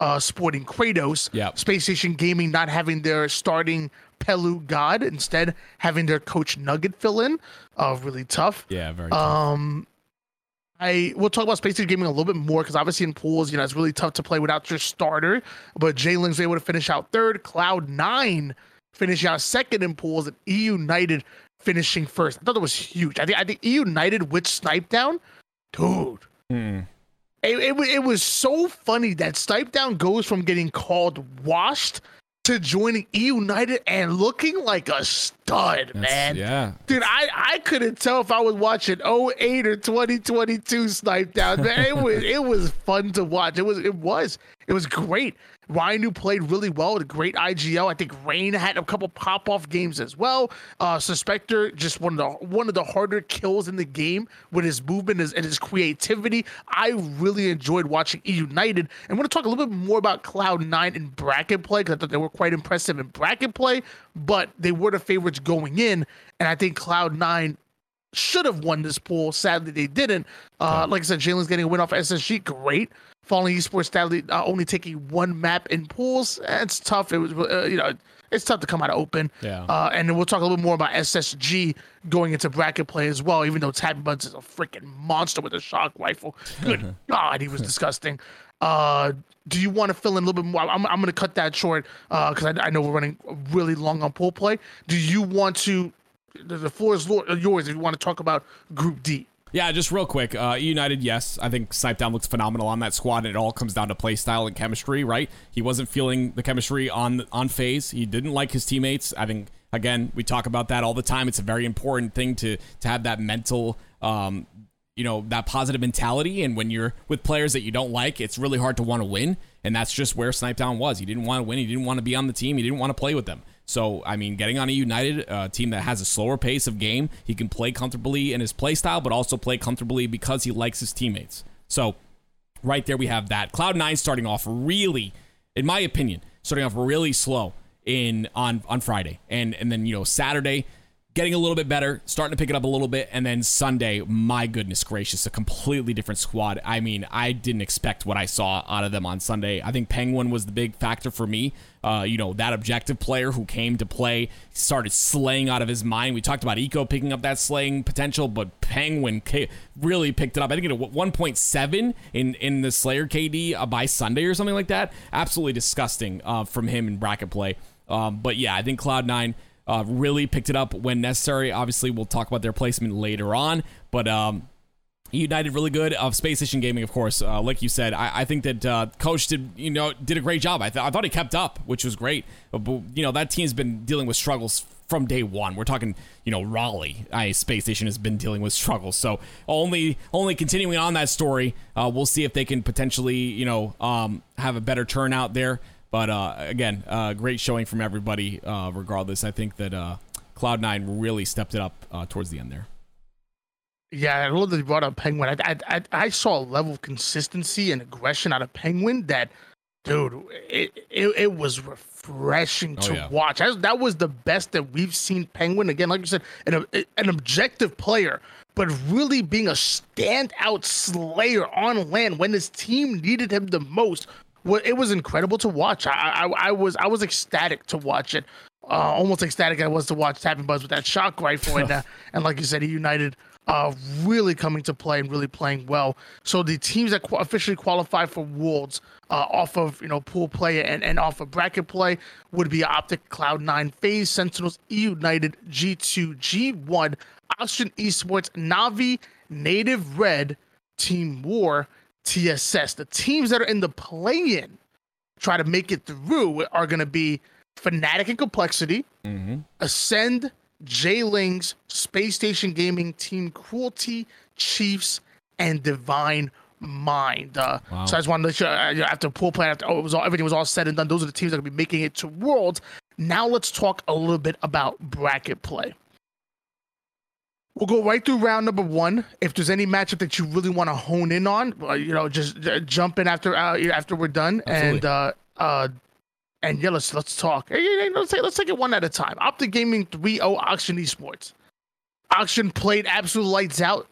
uh sporting Kratos. Yeah. Space Station Gaming not having their starting Pelu God, instead having their coach Nugget fill in. Uh really tough. Yeah, very tough. Um I we'll talk about Space Gaming a little bit more because obviously in pools, you know, it's really tough to play without your starter. But Jalen's able to finish out third. Cloud nine finishing out second in pools, and E United finishing first. I thought that was huge. I think I think E United with SnipeDown, dude. Mm. It, it, it was so funny that SnipeDown goes from getting called washed to joining E United and looking like a stud, That's, man. Yeah. Dude, I, I couldn't tell if I was watching 08 or 2022 SnipeDown. Man, it was it was fun to watch. It was it was. It was great. Ryan, who played really well, a great IGL. I think Rain had a couple pop off games as well. Uh, Suspector, just one of the one of the harder kills in the game with his movement and his creativity. I really enjoyed watching E United. And I want to talk a little bit more about Cloud Nine in bracket play because I thought they were quite impressive in bracket play, but they were the favorites going in. And I think Cloud Nine should have won this pool. Sadly, they didn't. Uh, like I said, Jalen's getting a win off SSG. Great. Falling Esports sadly uh, only taking one map in pools. It's tough. It was, uh, you know, it's tough to come out of open. Yeah. Uh, and then we'll talk a little bit more about SSG going into bracket play as well. Even though TappingButtons is a freaking monster with a shock rifle. Good God, he was disgusting. Uh, do you want to fill in a little bit more? I'm, I'm going to cut that short because uh, I, I know we're running really long on pool play. Do you want to? The, the floor is yours if you want to talk about Group D. Yeah, just real quick. Uh, United, yes, I think SnipeDown looks phenomenal on that squad, and it all comes down to play style and chemistry, right? He wasn't feeling the chemistry on on FaZe. He didn't like his teammates. I think again, we talk about that all the time. It's a very important thing to to have that mental um, you know that positive mentality and when you're with players that you don't like it's really hard to want to win and that's just where SnipeDown was he didn't want to win he didn't want to be on the team he didn't want to play with them so, I mean, getting on a United uh, team that has a slower pace of game, he can play comfortably in his play style, but also play comfortably because he likes his teammates. So, right there we have that. Cloud9 starting off really, in my opinion, starting off really slow in on on Friday. And and then, you know, Saturday getting a little bit better, starting to pick it up a little bit, and then Sunday, my goodness gracious, a completely different squad. I mean, I didn't expect what I saw out of them on Sunday. I think Penguin was the big factor for me. Uh, you know, that objective player who came to play started slaying out of his mind. We talked about Eco picking up that slaying potential, but Penguin really picked it up. I think it was 1.7 in, in the Slayer KD uh, by Sunday or something like that. Absolutely disgusting uh, from him in bracket play. Um, but yeah, I think Cloud9 uh, really picked it up when necessary. Obviously, we'll talk about their placement later on, but um, United really good. Of Space Station Gaming, of course, uh, like you said, I, I think that uh, coach did you know did a great job. I, th- I thought he kept up, which was great. But, you know that team's been dealing with struggles from day one. We're talking you know Raleigh, I, Space Station has been dealing with struggles. So only only continuing on that story, uh, we'll see if they can potentially you know um, have a better turnout there. But uh, again, uh, great showing from everybody. Uh, regardless, I think that uh, Cloud Nine really stepped it up uh, towards the end there. Yeah, I love that you brought up Penguin. I, I, I saw a level of consistency and aggression out of Penguin that, dude, it it, it was refreshing to oh, yeah. watch. that was the best that we've seen Penguin again. Like you said, an an objective player, but really being a standout slayer on LAN when his team needed him the most it was incredible to watch. I, I, I was I was ecstatic to watch it. Uh, almost ecstatic I was to watch TappingButtons with that shock rifle, and uh, and like you said, he united uh, really coming to play and really playing well. So the teams that qu- officially qualify for Worlds uh, off of you know pool play and, and off of bracket play would be Optic, Cloud Nine, FaZe, Sentinels, E United, G2, G1, Oxygen Esports, Navi, Native Red, Team War, TSS. The teams that are in the play-in try to make it through are going to be Fnatic and Complexity, mm-hmm. Ascend, J-Lings, Space Station Gaming, Team Cruelty, Chiefs, and Divine Mind. Uh, wow. So I just wanted to let you, uh, after pool plan, after oh, it was all, everything was all said and done, those are the teams that are going to be making it to Worlds. Now let's talk a little bit about bracket play. We'll go right through round number one. If there's any matchup that you really want to hone in on, uh, you know, just uh, jump in after uh, after we're done, Absolutely. and uh, uh, and yeah, let's let's talk. Hey, let's take let's take it one at a time. Optic Gaming 3-0 Auction Esports. Auction played absolute lights out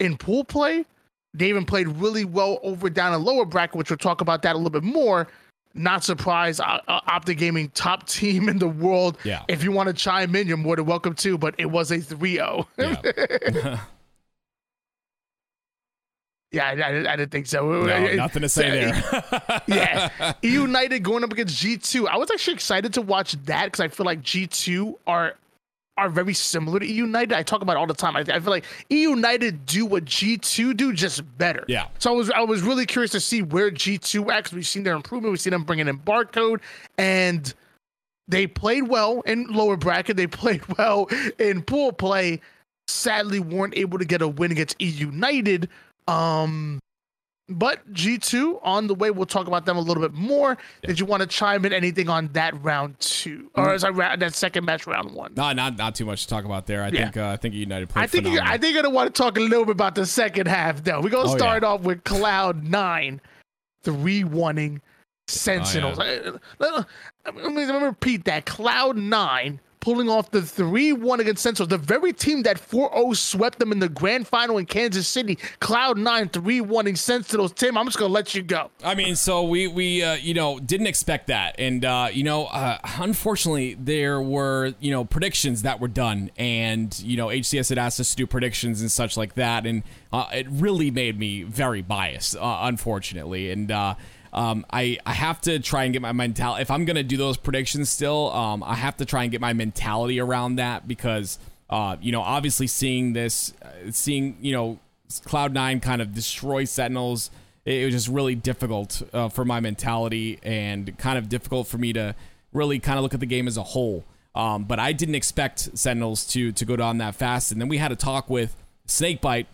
in pool play. They even played really well over down in lower bracket, which we'll talk about that a little bit more. Not surprised, uh, uh, Optic Gaming top team in the world. Yeah. If you want to chime in, you're more than welcome to, but it was a 3-0. Yeah. Yeah, I, I, I, didn't think so. No, nothing to say there. yeah, United going up against G two. I was actually excited to watch that because I feel like G two are are very similar to eUnited. I talk about all the time. I, I feel like eUnited do what G two do, just better. Yeah. So I was I was really curious to see where G two acts. We've seen their improvement. We've seen them bringing in barcode, and they played well in lower bracket. They played well in pool play. Sadly, weren't able to get a win against E United um, but G2 on the way. We'll talk about them a little bit more. Yeah. Did you want to chime in anything on that round two, or mm. is that that second match round one? No, not not too much to talk about there. I yeah. think uh, I think United played. I think you, I think you're gonna want to talk a little bit about the second half though. We're gonna oh, start yeah. off with Cloud Nine, three wanting Sentinels. Oh, yeah. Let me repeat that. Cloud Nine pulling off the 3 1 against Sentinels, the very team that 4 0 swept them in the grand final in Kansas City. Cloud9 3 1 in Sentinels. Tim, I'm just going to let you go. I mean, so we, we uh, you know, didn't expect that. And, uh, you know, uh, unfortunately, there were, you know, predictions that were done. And, you know, HCS had asked us to do predictions and such like that. And uh, it really made me very biased, uh, unfortunately. And, uh, um, I I have to try and get my mentality. If I'm gonna do those predictions still, um, I have to try and get my mentality around that because uh, you know, obviously seeing this, uh, seeing you know, Cloud Nine kind of destroy Sentinels, it, it was just really difficult uh, for my mentality and kind of difficult for me to really kind of look at the game as a whole. Um, but I didn't expect Sentinels to to go down that fast, and then we had a talk with Snakebite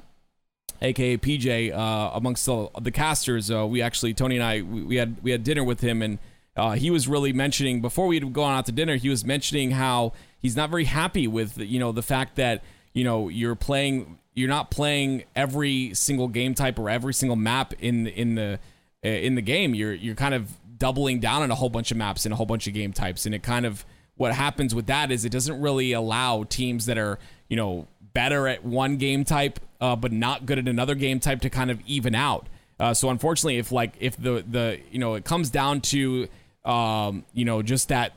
aka PJ, uh, amongst the, the casters. Uh, we actually Tony and I we, we, had we had dinner with him, and uh, he was really mentioning before we had gone out to dinner. He was mentioning how he's not very happy with you know the fact that you know you're playing you're not playing every single game type or every single map in in the uh, in the game. You're you're kind of doubling down on a whole bunch of maps and a whole bunch of game types, and it kind of what happens with that is it doesn't really allow teams that are you know better at one game type, uh, but not good at another game type to kind of even out. Uh, so unfortunately, if like if the the you know it comes down to um, you know just that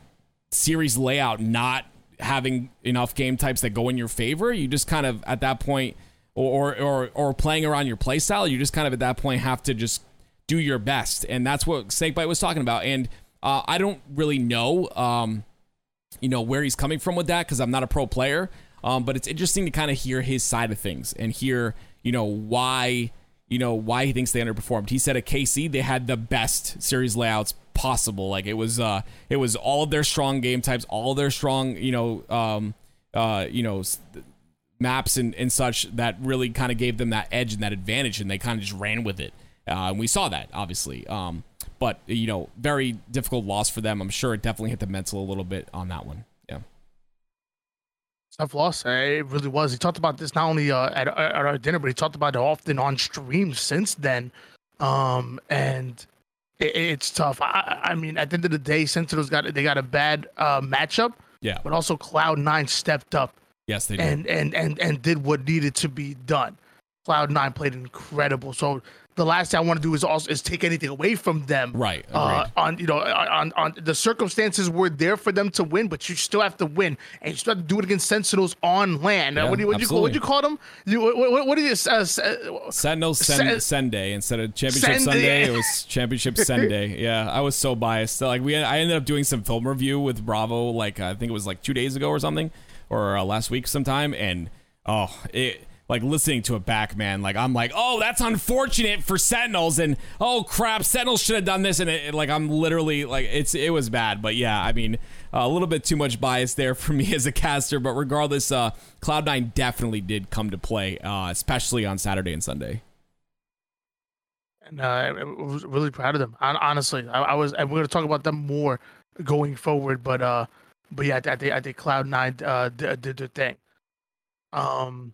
series layout not having enough game types that go in your favor, you just kind of at that point or or or playing around your playstyle, you just kind of at that point have to just do your best, and that's what Snakebite was talking about. And uh, I don't really know, um, you know, where he's coming from with that because I'm not a pro player. Um, but it's interesting to kind of hear his side of things and hear, you know, why, you know, why he thinks they underperformed. He said at KC they had the best series layouts possible. Like it was, uh, it was all of their strong game types, all their strong, you know, um, uh, you know, maps and, and such that really kind of gave them that edge and that advantage, and they kind of just ran with it. Uh, and we saw that obviously. Um, but you know, very difficult loss for them. I'm sure it definitely hit the mental a little bit on that one tough loss. It really was. He talked about this not only uh, at, at our dinner, but he talked about it often on stream since then. Um, and it, it's tough. I, I, mean, at the end of the day, Sentinels got they got a bad uh, matchup. Yeah. But also Cloud Nine stepped up. Yes, they did. And and and and did what needed to be done. Cloud Nine played incredible. So the last thing I want to do is also is take anything away from them. Right. Uh, on you know on on the circumstances were there for them to win, but you still have to win, and you still have to do it against Sentinels on LAN. Yeah, what do you what you call what you call them? You, what, what, what you uh, uh, Sentinels Sen- Sunday instead of Championship Sunday? Sunday it was Championship Sunday. Yeah, I was so biased. So, like we I ended up doing some film review with Bravo like I think it was like two days ago or something, or uh, last week sometime, and oh it like listening to it back, man, like I'm like, oh, that's unfortunate for Sentinels, and oh crap, Sentinels should have done this, and it, it, like I'm literally like it's it was bad, but yeah, I mean uh, a little bit too much bias there for me as a caster, but regardless, uh, Cloud9 definitely did come to play, uh, especially on Saturday and Sunday. And uh, I was really proud of them. Honestly, I, I was, and we're gonna talk about them more going forward, but uh, but yeah, I, think I think Cloud9 uh did, their thing. Um,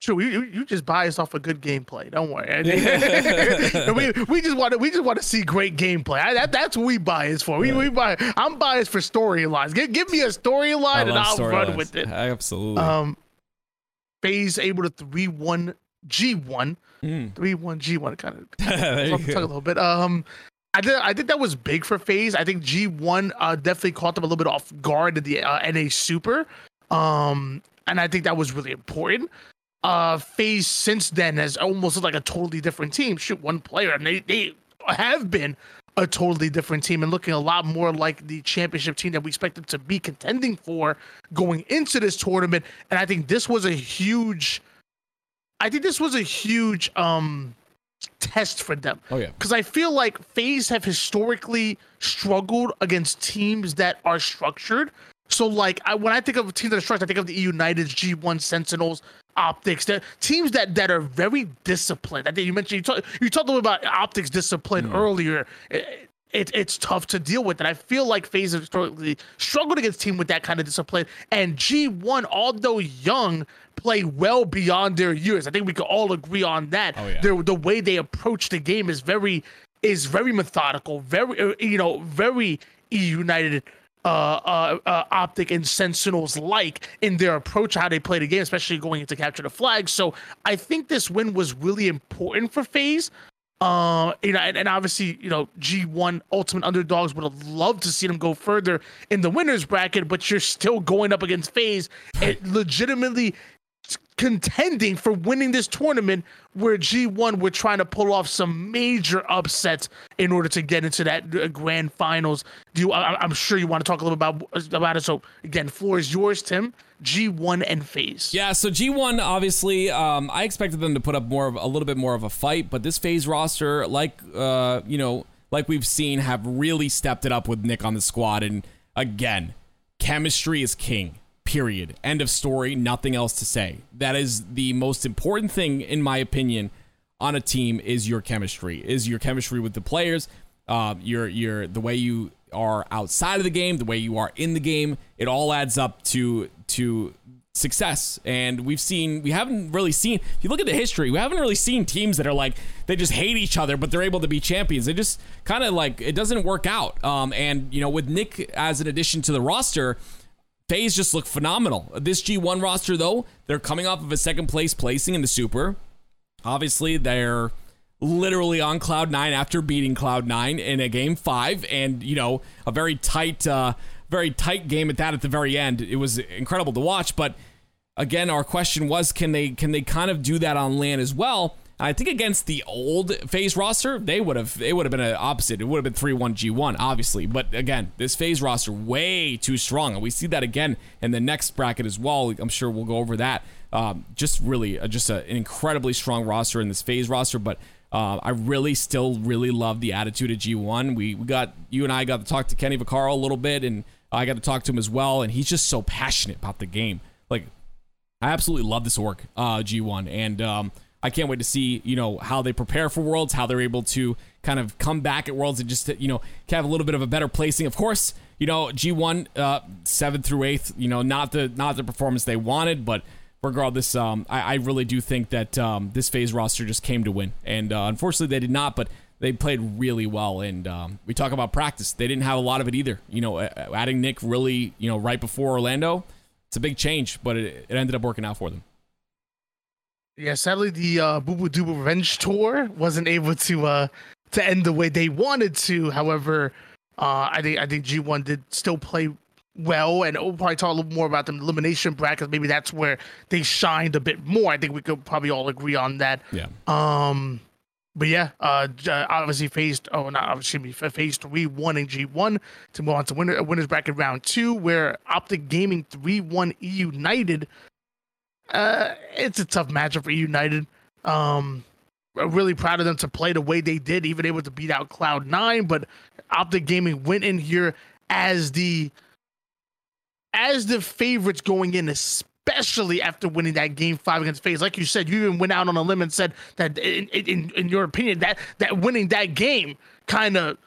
Sure, you you just biased off a good gameplay. Don't worry. we we just want to we just want to see great gameplay. I, that that's what we bias for. We we buy. I'm biased for storylines. Give give me a storyline and I'll run with it. Absolutely. Um, FaZe able to three one G one mm. three one G one kind of talk a little bit. Um, I did I think that was big for FaZe. I think G one uh definitely caught them a little bit off guard in the uh, NA Super. Um, and I think that was really important uh FaZe since then has almost looked like a totally different team. Shoot, one player, and they they have been a totally different team and looking a lot more like the championship team that we expected to be contending for going into this tournament. And I think this was a huge I think this was a huge um test for them. Oh yeah. Because I feel like FaZe have historically struggled against teams that are structured. So like I, when I think of teams that are structured, I think of the EU United G1 Sentinels, optics. They're teams that that are very disciplined. I think you mentioned you talked you talked a little about optics discipline mm. earlier. It, it, it's tough to deal with, and I feel like FaZe have historically struggled against team with that kind of discipline. And G1, although young, play well beyond their years. I think we could all agree on that. Oh, yeah. the way they approach the game is very is very methodical, very uh, you know very united uh, uh, uh, Optic and Sentinels like in their approach, how they play the game, especially going into capture the flag. So I think this win was really important for FaZe. Uh, you know, and, and, obviously, you know, G1 Ultimate Underdogs would have loved to see them go further in the winners bracket, but you're still going up against FaZe and legitimately contending for winning this tournament where G1 were trying to pull off some major upsets in order to get into that uh, grand finals. Do you, I, am sure you want to talk a little about about it. So again, floor is yours, Tim. G1 and FaZe. Yeah, so G1 obviously, um, I expected them to put up more of a little bit more of a fight, but this FaZe roster, like uh, you know, like we've seen, have really stepped it up with Nick on the squad, and again, chemistry is king period. End of story. Nothing else to say. That is the most important thing, in my opinion, on a team is your chemistry. Is your chemistry with the players, uh, your your the way you are outside of the game, the way you are in the game. It all adds up to to success. And we've seen we haven't really seen. If you look at the history, we haven't really seen teams that are like they just hate each other, but they're able to be champions. They just kind of like it doesn't work out. Um, and you know, with Nick as an addition to the roster FaZe just look phenomenal. This G1 roster, though, they're coming off of a second place placing in the Super. Obviously, they're literally on cloud nine after beating cloud nine in a game five, and you know a very tight, uh, very tight game at that. At the very end, it was incredible to watch. But again, our question was, can they can they kind of do that on LAN as well? I think against the old FaZe roster, they would have it would have been an opposite. It would have been three one G one, obviously. But again, this FaZe roster way too strong, and we see that again in the next bracket as well. I'm sure we'll go over that. Um, just really, uh, just a, an incredibly strong roster in this FaZe roster, but. Uh, I really still really love the attitude of G1. We, we got you and I got to talk to Kenny Vaccaro a little bit, and I got to talk to him as well. And he's just so passionate about the game. Like, I absolutely love this org, uh, G1, and um, I can't wait to see, you know, how they prepare for Worlds, how they're able to kind of come back at Worlds and just, you know, have a little bit of a better placing. Of course, you know, G1 uh, seventh through eighth, you know, not the not the performance they wanted, but regardless, um, I, I really do think that um, this FaZe roster just came to win, and uh, unfortunately they did not, but they played really well. And um, we talk about practice; they didn't have a lot of it either. You know, adding Nick really, you know, right before Orlando, it's a big change, but it, it ended up working out for them. Yeah, sadly the uh, Boo Boo Doo Revenge tour wasn't able to uh to end the way they wanted to. However, uh, I think I think G1 did still play well, and we'll probably talk a little more about the elimination bracket. Maybe that's where they shined a bit more. I think we could probably all agree on that. Yeah. Um, but yeah, uh, obviously faced oh not obviously me faced three one in G one to move on to winner winners bracket round two, where Optic Gaming three one E United uh, it's a tough matchup for United. Um, really proud of them to play the way they did, even able to beat out Cloud Nine. But Optic Gaming went in here as the as the favorites going in, especially after winning that game five against FaZe. Like you said, you even went out on a limb and said that, in in, in your opinion, that that winning that game kind of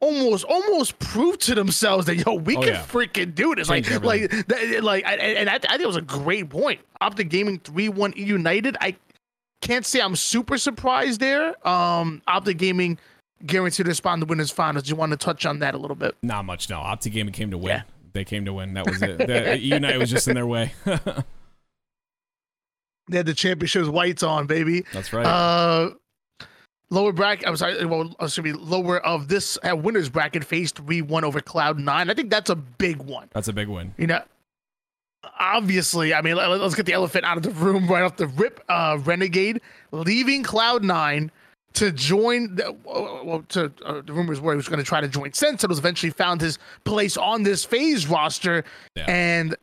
almost almost proved to themselves that yo we Oh, can yeah. freaking do this Change like like th- like I- and I, I think it was a great point optic gaming 3-1 united i can't say i'm super surprised there um optic gaming guaranteed to spawn the winners finals do you want to touch on that a little bit Not much. No, Optic Gaming came to win. Yeah. They came to win. That was it. The, Unite was just in their way. they had the championship's whites on baby That's right. Uh, lower bracket. I'm sorry. Well, uh, excuse me. Lower of this uh, winners bracket, FaZe three one over Cloud Nine. I think that's a big one. That's a big win. You know, obviously. I mean, let, us get the elephant out of the room right off the rip. Uh, Renegade leaving Cloud Nine to join. The, well, to uh, the rumors were he was going to try to join Sentinels. Eventually, found his place on this FaZe roster, Yeah. and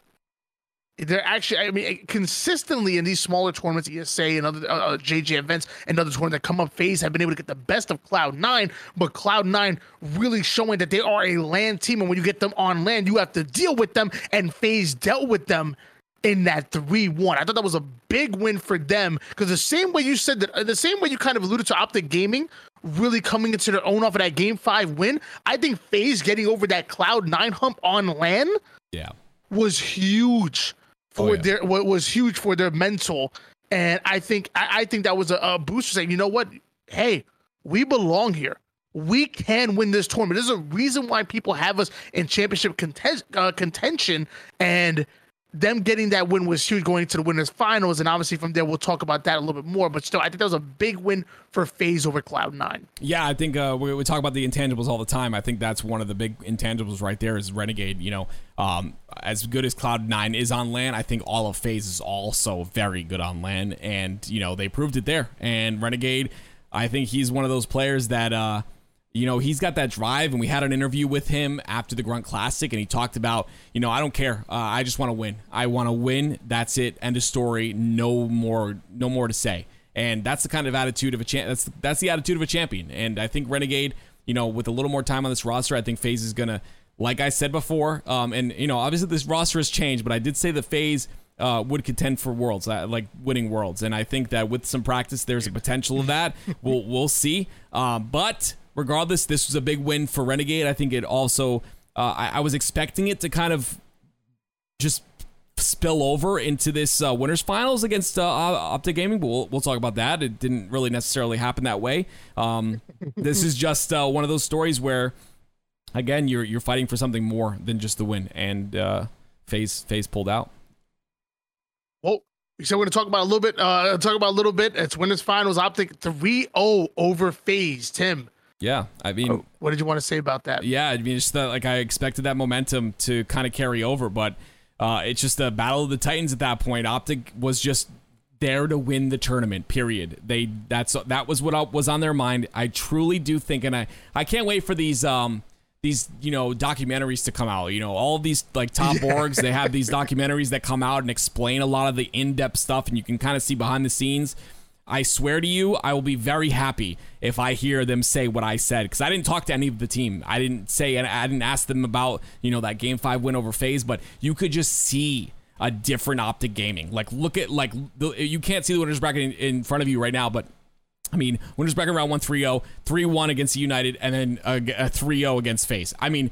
they're actually, I mean, consistently in these smaller tournaments, ESA and other uh, uh, JJ events and other tournaments that come up FaZe have been able to get the best of Cloud9, but Cloud9 really showing that they are a LAN team. And when you get them on LAN, you have to deal with them, and FaZe dealt with them in that 3 1. I thought that was a big win for them because the same way you said that, uh, the same way you kind of alluded to Optic Gaming really coming into their own off of that game five win, I think FaZe getting over that Cloud9 hump on LAN Yeah. was huge for Oh, yeah. their what was huge for their mental. And i think i, I think that was a, a booster saying you know what? Hey we belong here. We can win this tournament. There's a reason why people have us in championship conten- uh, contention. And them getting that win was huge going to the winners finals and obviously from there we'll talk about that a little bit more but still i think that was a big win for FaZe over cloud nine Yeah, I think uh, we, we talk about the intangibles all the time. I think that's one of the big intangibles right there is Renegade. You know, um, as good as Cloud Nine is on LAN, I think all of FaZe is also very good on LAN, and you know they proved it there. And Renegade, I think he's one of those players that. Uh, you know, he's got that drive, and we had an interview with him after the Grunt Classic, and he talked about, you know, I don't care. Uh, I just want to win. I want to win. That's it. End of story. No more. No more to say. And that's the kind of attitude of a champ. That's that's the attitude of a champion. And I think Renegade, you know, with a little more time on this roster, I think FaZe is gonna, like I said before, um, and you know, obviously this roster has changed, but I did say the FaZe uh, would contend for worlds, uh, like winning worlds, and I think that with some practice, there's a potential of that. we'll we'll see. Um, but regardless, this was a big win for Renegade. I think it also, uh, I, I was expecting it to kind of just spill over into this uh, winners finals against uh, Optic Gaming, but we'll, we'll talk about that. It didn't really necessarily happen that way. Um, this is just uh, one of those stories where, again, you're you're fighting for something more than just the win, and uh, FaZe FaZe pulled out. Well, so we're going to talk about a little bit. Uh, talk about a little bit. It's winners finals. Optic 3-0 over FaZe. Tim, Yeah, I mean, what did you want to say about that? yeah, I mean, just that like I expected that momentum to kind of carry over, but uh, it's just the battle of the Titans at that point. Optic was just there to win the tournament. Period. They that's that was what was on their mind. I truly do think, and I I can't wait for these um these you know documentaries to come out. You know, all these like top orgs, they have these documentaries that come out and explain a lot of the in depth stuff, and you can kind of see behind the scenes. I swear to you, I will be very happy if I hear them say what I said because I didn't talk to any of the team. I didn't say and I didn't ask them about you know that game five win over FaZe, but you could just see a different optic gaming. Like look at like the, you can't see the winners bracket in, in front of you right now, but I mean, winners bracket round 1 3 0, 3 1 against United, and then a 3 0 against FaZe. I mean,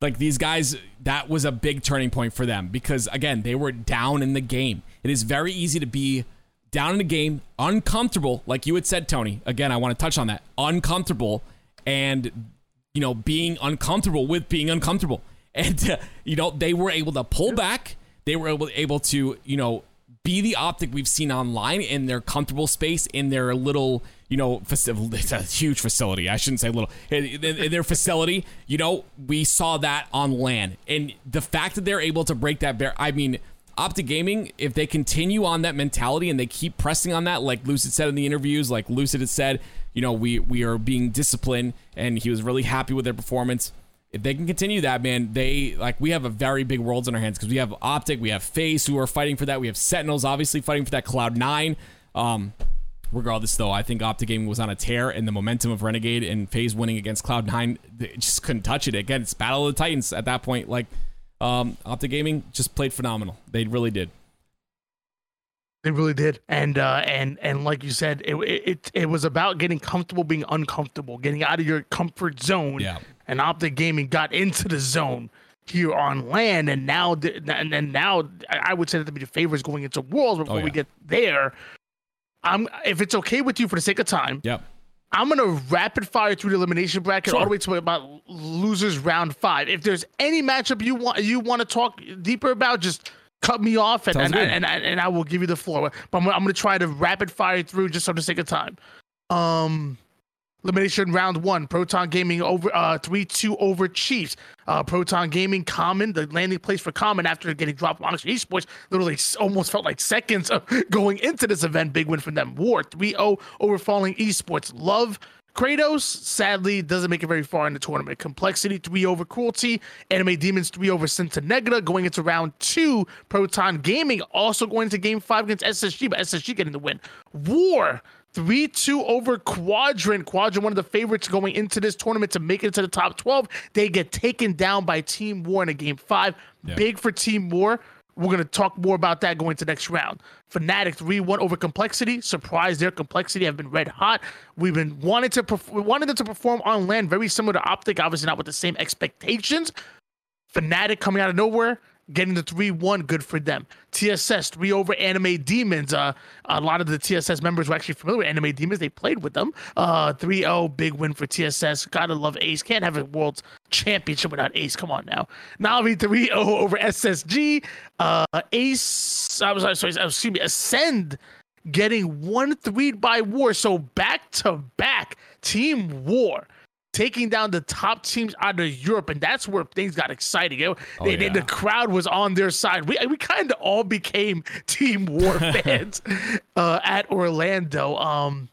like these guys, that was a big turning point for them because, again, they were down in the game. It is very easy to be down in the game, uncomfortable, like you had said, Tony. Again, I want to touch on that. Uncomfortable and, you know, being uncomfortable with being uncomfortable. And, uh, you know, they were able to pull back. They were able, able to, you know, be the optic we've seen online in their comfortable space in their little you know facility it's a huge facility i shouldn't say little in, in- in their facility you know we saw that on LAN and the fact that they're able to break that bear i mean optic gaming if they continue on that mentality and they keep pressing on that like lucid said in the interviews like lucid has said you know we we are being disciplined and he was really happy with their performance if they can continue that, man, they like we have a very big worlds in our hands because we have Optic, we have FaZe who are fighting for that, we have Sentinels obviously fighting for that Cloud Nine. Um, regardless, though, I think Optic Gaming was on a tear, and the momentum of Renegade and FaZe winning against Cloud Nine, they just couldn't touch it. Again, it's Battle of the Titans at that point. Like, um, Optic Gaming just played phenomenal. They really did. They really did, and uh, and and like you said, it, it it was about getting comfortable, being uncomfortable, getting out of your comfort zone. Yeah. And Optic Gaming got into the zone here on LAN, and now and then now I would say that to be the favorites going into Worlds before oh, yeah. we get there. I'm if it's okay with you for the sake of time. Yep. I'm gonna rapid fire through the elimination bracket sure. all the way to about losers round five. If there's any matchup you want you want to talk deeper about, just cut me off and and, and, and, and, I will give you the floor. But I'm, I'm going to try to rapid fire through just for the sake of time. Um, elimination round one: Proton Gaming over uh three two over Chiefs. Uh, Proton Gaming Common, the landing place for Common after getting dropped Oxygen Esports, literally almost felt like seconds of going into this event. Big win for them. War 3-0 over Falling Esports. Love Kratos sadly doesn't make it very far in the tournament. Complexity three over Cruelty, Anime Demons three over Negra. going into round two. Proton Gaming also going into game five against SSG, but SSG getting the win. War 3 2 over Quadrant. Quadrant, one of the favorites going into this tournament to make it to the top 12. They get taken down by Team War in a game five. Yeah. Big for Team War. We're going to talk more about that going to next round. Fnatic 3 1 over Complexity. Surprise, their Complexity have been red hot. We've been wanting to perf- we wanted them to perform on LAN very similar to Optic, obviously not with the same expectations. Fnatic coming out of nowhere, getting the 3 1, good for them. TSS 3 over Anime Demons. Uh, a lot of the TSS members were actually familiar with Anime Demons. They played with them. Uh, 3 0, big win for TSS. Gotta love Ace. Can't have a World's Championship without Ace. Come on now. Na'Vi 3 0 over SSG. Uh, Ace, I was sorry, excuse me, Ascend getting 1 3 by War. So back to back, Team War taking down the top teams out of Europe, and that's where things got exciting. oh, they, yeah. they, the crowd was on their side. We we kind of all became Team War fans uh, at Orlando. Um,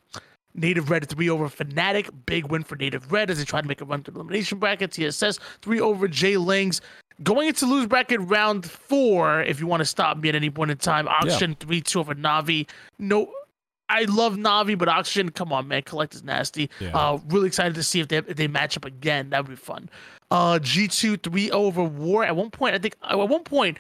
Native Red three over Fnatic, big win for Native Red as they try to make a run to the elimination bracket. TSS three over J Lings. Going into lose bracket round four, if you want to stop me at any point in time, Oxygen yeah. three two over Navi. No, I love Navi, but Oxygen, come on, man, Collect is nasty. Yeah. Uh, really excited to see if they if they match up again. That would be fun. Uh, G2 3 over War. At one point, I think at one point,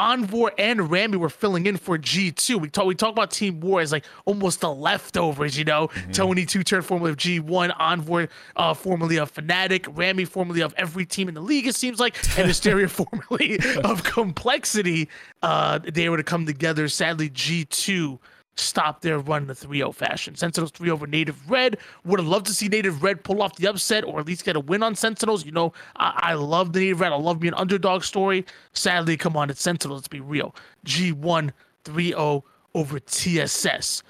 Envoy and Rami were filling in for G2. We talk we talk about Team War as like almost the leftovers, you know. Mm-hmm. Tony two turn formerly of G1, Envoy uh formerly of Fnatic, Rami formerly of every team in the league, it seems like, and Hysteria formerly of Complexity. Uh they were to come together. Sadly, G2 stop their run in a 3-0 fashion. Sentinels 3 over Native Red. Would have loved to see Native Red pull off the upset or at least get a win on Sentinels. You know, I, I love the Native Red. I love being an underdog story. Sadly, come on, it's Sentinels. Let's be real. G1 3-0 over TSS.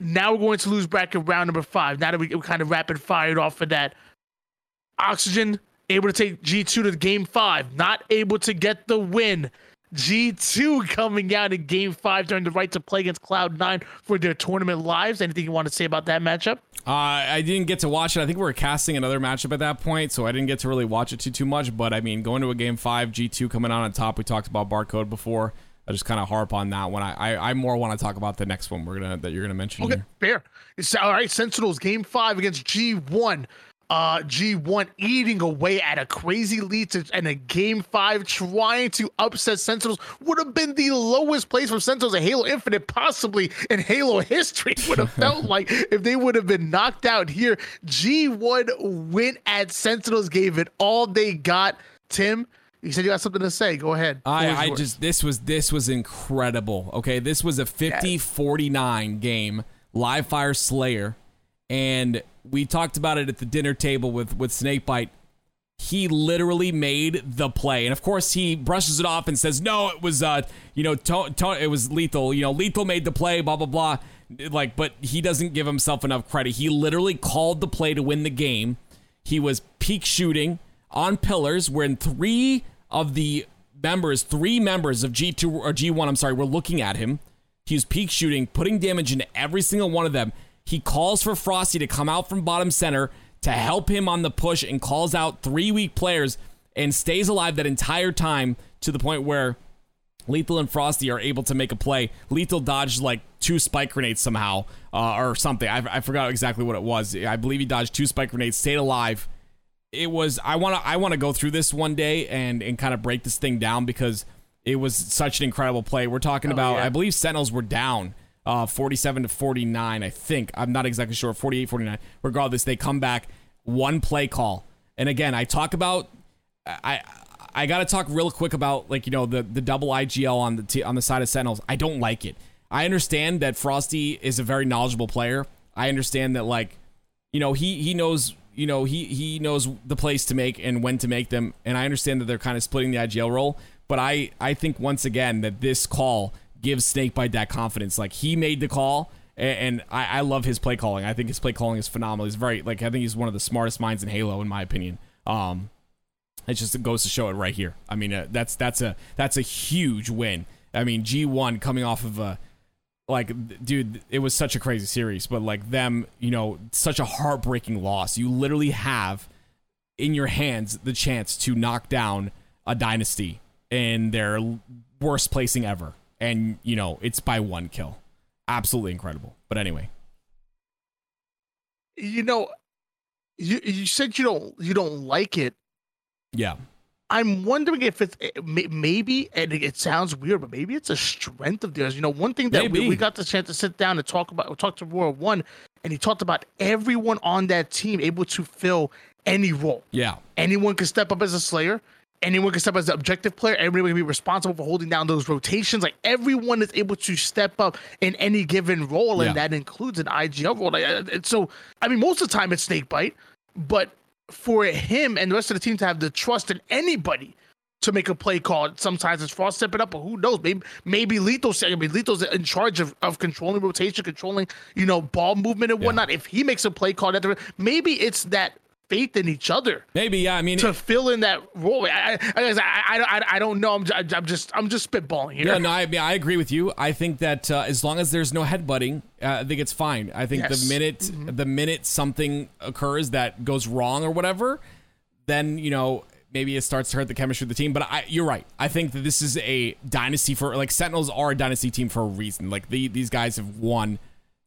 Now we're going to lose bracket round number five. Now that we, we kind of rapid fired off of that. Oxygen able to take G2 to game five, not able to get the win. G2 coming out in game five during the right to play against Cloud9 for their tournament lives. Anything you want to say about that matchup? Uh, I didn't get to watch it. I think we were casting another matchup at that point, so I didn't get to really watch it too too much. But I mean, going to a game five, G2 coming out on top. We talked about barcode before. I just kind of harp on that one. I, I, I more want to talk about the next one we're gonna that you're gonna mention. Okay, here. fair. It's all right. Sentinels game five against G1 uh, G1 eating away at a crazy lead to, and a game five trying to upset Sentinels would have been the lowest place for Sentinels in Halo Infinite, possibly in Halo history. Would have felt like if they would have been knocked out here. G1 went at Sentinels, gave it all they got. Tim, you said you got something to say. Go ahead. I, I just this was this was incredible. Okay, this was a 50-49 game. Live Fire Slayer and we talked about it at the dinner table with with Snakebite. He literally made the play, and of course he brushes it off and says, "No, it was uh, you know, to- to- it was Lethul. You know, Lethul made the play. Blah blah blah." Like, but he doesn't give himself enough credit. He literally called the play to win the game. He was peek shooting on pillars when three of the members, three members of G2 or G1, I'm sorry, were looking at him. He was peek shooting, putting damage into every single one of them. He calls for Frosty to come out from bottom center to help him on the push and calls out three weak players and stays alive that entire time to the point where Lethul and Frosty are able to make a play. Lethul dodged like two spike grenades somehow uh, or something. I, I forgot exactly what it was. I believe he dodged two spike grenades, stayed alive. It was I want to I want to go through this one day and and kind of break this thing down because it was such an incredible play. We're talking Oh, about, yeah. I believe Sentinels were down uh, 47 to 49, I think. I'm not exactly sure, 48, 49. Regardless, they come back, one play call. And again, I talk about, I, I got to talk real quick about like, you know, the, the double IGL on the, t- on the side of Sentinels. I don't like it. I understand that Frosty is a very knowledgeable player. I understand that like, you know, he, he knows you know he he knows the plays to make and when to make them and i understand that they're kind of splitting the igl role but i i think once again that this call gives snakebite that confidence. Like he made the call and, and I, I love his play calling. I think his play calling is phenomenal. He's very like i think he's one of the smartest minds in halo in my opinion. Um it just goes to show it right here. I mean uh, that's that's a that's a huge win. I mean g1 coming off of a like dude it was such a crazy series but like them you know such a heartbreaking loss. You literally have in your hands the chance to knock down a dynasty in their worst placing ever and you know it's by one kill absolutely incredible but anyway You know, you you said you don't you don't like it. yeah I'm wondering if it's eh, maybe, and it sounds weird, but maybe it's a strength of theirs. You know, one thing that we, we got the chance to sit down and talk about, talk to Royal One, and he talked about everyone on that team able to fill any role. yeah Anyone can step up as a Slayer. Anyone can step up as an objective player. Everyone can be responsible for holding down those rotations. Like everyone is able to step up in any given role, and Yeah. that includes an IGL role. Like, uh, and so, I mean, most of the time it's Snakebite, but for him and the rest of the team to have the trust in anybody to make a play call, sometimes it's Frost stepping up, but who knows? Maybe maybe Leto's I mean, Leto's in charge of, of controlling rotation, controlling you know ball movement and Yeah. whatnot. If he makes a play call, that maybe it's that faith in each other maybe yeah i mean to fill in that role. I I, I, I, I, I don't know. I'm, I'm just I'm just spitballing here. Yeah, no, I, mean, I agree with you. I think that uh, as long as there's no headbutting, uh, I think it's fine. I think Yes. the minute the minute something occurs that goes wrong or whatever, then you know maybe it starts to hurt the chemistry of the team. But I, you're right. I think that this is a dynasty for like Sentinels are a dynasty team for a reason. Like the, these guys have won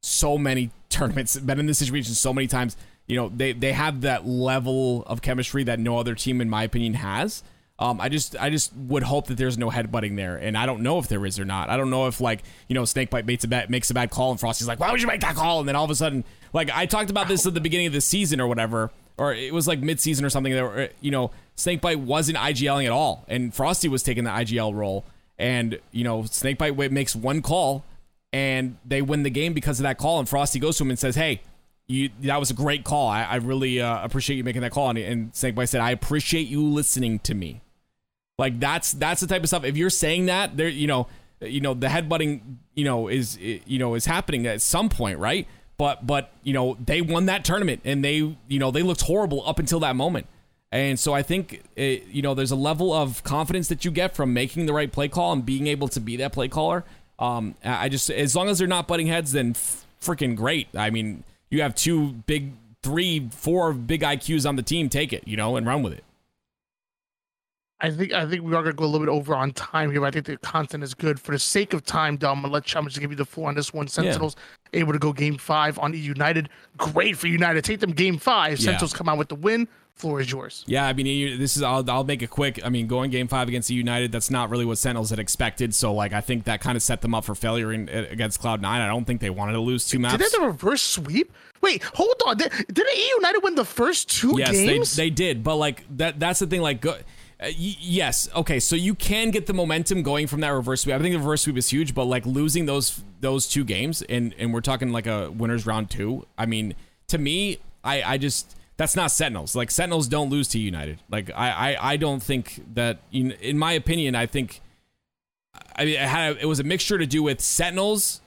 so many tournaments, been in this situation so many times. You know, they they have that level of chemistry that no other team, in my opinion, has. Um, I just I just would hope that there's no headbutting there, and I don't know if there is or not. I don't know if like you know Snakebite makes a bad makes a bad call, and Frosty's like, why would you make that call? And then all of a sudden, like I talked about this at the beginning of the season or whatever, or it was like mid season or something. That you know Snakebite wasn't IGLing at all, and Frosty was taking the IGL role, and you know Snakebite makes one call, and they win the game because of that call, and Frosty goes to him and says, hey. You, that was a great call. I, I really uh, appreciate you making that call. And, and Snakebite said, "I appreciate you listening to me." Like that's that's the type of stuff. If you're saying that, there, you know, you know, the headbutting, you know, is you know is happening at some point, right? But but you know, they won that tournament, and they you know they looked horrible up until that moment. And so I think it, you know there's a level of confidence that you get from making the right play call and being able to be that play caller. Um, I I just as long as they're not butting heads, then freaking great. I mean, you have two big, three, four big IQs on the team. Take it, you know, and run with it. I think I think we are gonna go a little bit over on time here. but I think the content is good. For the sake of time, Dom, gonna let I'm just give you the floor on this one. Sentinels able to go game five on E United. Great for United. Take them game five. Yeah. Sentinels come out with the win. Floor is yours. Yeah, I mean, you- this is. I'll, I'll make it quick. I mean, going game five against the United, that's not really what Sentinels had expected. So, like, I think that kind of set them up for failure in, against Cloud Nine. I don't think they wanted to lose two maps. Did they have a reverse sweep? Wait, hold on. Did, did E United win the first two yes, games? they they did, but like that that's the thing. Like, go, uh, y- yes, okay, so you can get the momentum going from that reverse sweep. I think the reverse sweep is huge, but like losing those those two games, and and we're talking like a winners round two. I mean, to me, I I just that's not Sentinels. Like Sentinels don't lose to United. Like I I, I don't think that in, in my opinion, I think I mean, it had a, it was a mixture to do with Sentinels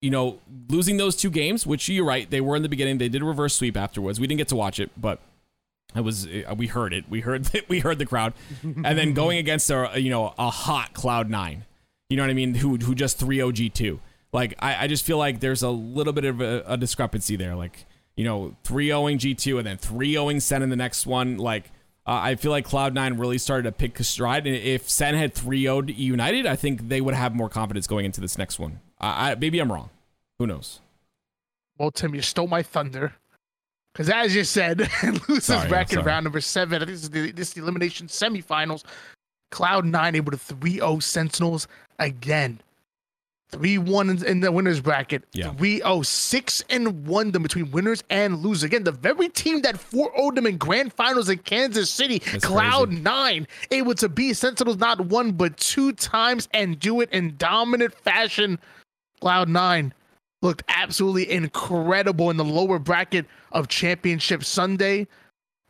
you know, losing those two games, which you're right, they were in the beginning. They did a reverse sweep afterwards. We didn't get to watch it, but it was uh, we heard it. We heard we heard the crowd, and then going against a you know a hot Cloud Nine, you know what I mean? Who who just three OG two? Like I, I just feel like there's a little bit of a, a discrepancy there. Like you know three owing G two and then three owing Sen in the next one. Like uh, I feel like Cloud Nine really started to pick a stride. And if Sen had three owed United, I think they would have more confidence going into this next one. I, I maybe I'm wrong. Who knows? Well, Tim, you stole my thunder. Because as you said, loses Sorry, bracket sorry. round number seven. I think this is the, this is the elimination semifinals. Cloud9 able to 3 0 Sentinels again. 3 1 in the winners bracket. Yeah. 3 0, 6 and 1 them between winners and losers. Again, the very team that 4 0 them in grand finals in Kansas City, That's Cloud9, able to beat Sentinels not one but two times and do it in dominant fashion. Cloud9 looked absolutely incredible in the lower bracket of Championship Sunday.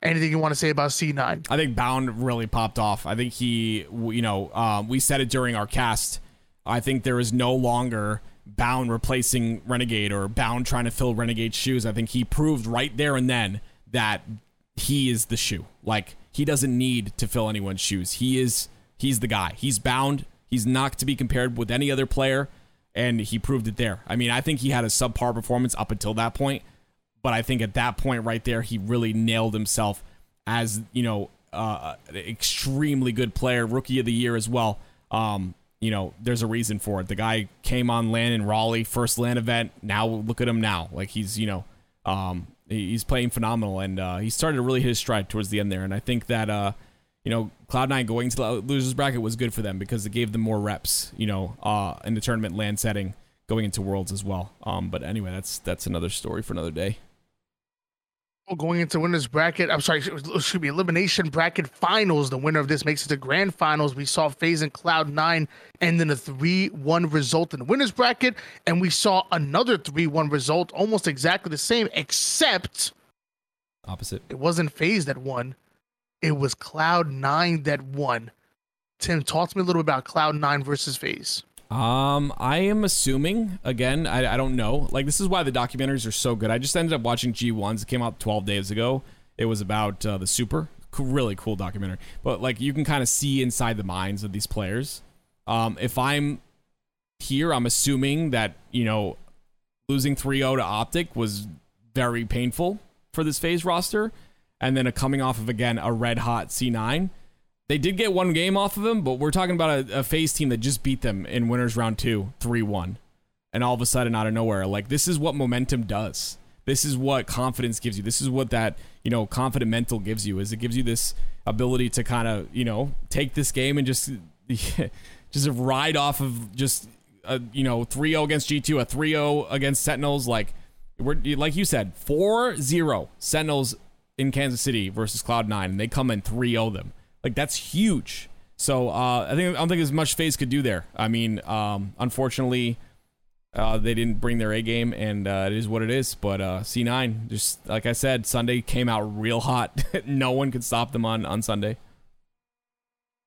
Anything you want to say about C9? I think Bound really popped off. I think he, you know, um, we said it during our cast. I think there is no longer Bound replacing Renegade or Bound trying to fill Renegade's shoes. I think he proved right there and then that he is the shoe. Like he doesn't need to fill anyone's shoes. He is he's the guy. He's Bound. He's not to be compared with any other player, and he proved it there. I mean, I think he had a subpar performance up until that point, but I think at that point right there, he really nailed himself as you know uh, extremely good player, rookie of the year as well. Um, you know, there's a reason for it. The guy came on LAN in Raleigh, first LAN event. Now look at him now. Like he's, you know, um, he's playing phenomenal, and uh, he started to really hit his stride towards the end there. And I think that, uh, you know, Cloud9 going to the losers bracket was good for them because it gave them more reps, you know, uh, in the tournament LAN setting going into Worlds as well. Um, but anyway, that's that's another story for another day going into winners bracket. I'm sorry, should be elimination bracket finals. The winner of this makes it to grand finals. We saw FaZe and Cloud Nine and then a three-one result in the winners bracket, and we saw another three-one result, almost exactly the same, except opposite. It wasn't FaZe that won. It was Cloud Nine that won. Tim, talk to me a little bit about Cloud Nine versus FaZe. Um, I am assuming again. I, I don't know. Like this is why the documentaries are so good. I just ended up watching G ones. It came out 12 days ago. It was about uh, the Super. Really cool documentary. But like you can kind of see inside the minds of these players. Um, if I'm here, I'm assuming that you know losing 3-0 to Optic was very painful for this FaZe roster, and then a coming off of again a red hot C9 they did get one game off of them, but we're talking about a, a FaZe team that just beat them in winners round two, 3 1. And all of a sudden, out of nowhere, like this is what momentum does. This is what confidence gives you. This is what that, you know, confident mental gives you, is it gives you this ability to kind of, you know, take this game and just, just ride off of just, a, you know, 3 0 against G2, a 3 0 against Sentinels. Like, we're, like you said, 4 0 Sentinels in Kansas City versus Cloud9, and they come and 3 0 them like that's huge. So uh, I think I don't think as much FaZe could do there. I mean, um, unfortunately, uh, they didn't bring their A game, and uh, it is what it is. But uh, C9, just like I said, Sunday came out real hot. no one could stop them on on Sunday.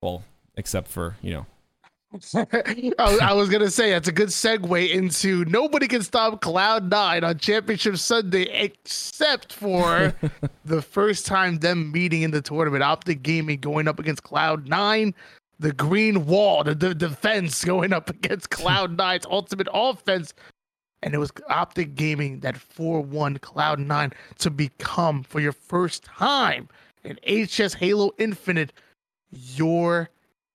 Well, except for you know I was gonna say that's a good segue into nobody can stop Cloud Nine on Championship Sunday except for the first time them meeting in the tournament. Optic Gaming going up against Cloud Nine, the Green Wall, the, the defense going up against Cloud Nine's ultimate offense, and it was Optic Gaming that four one Cloud Nine to become for your first time in HCS Halo Infinite your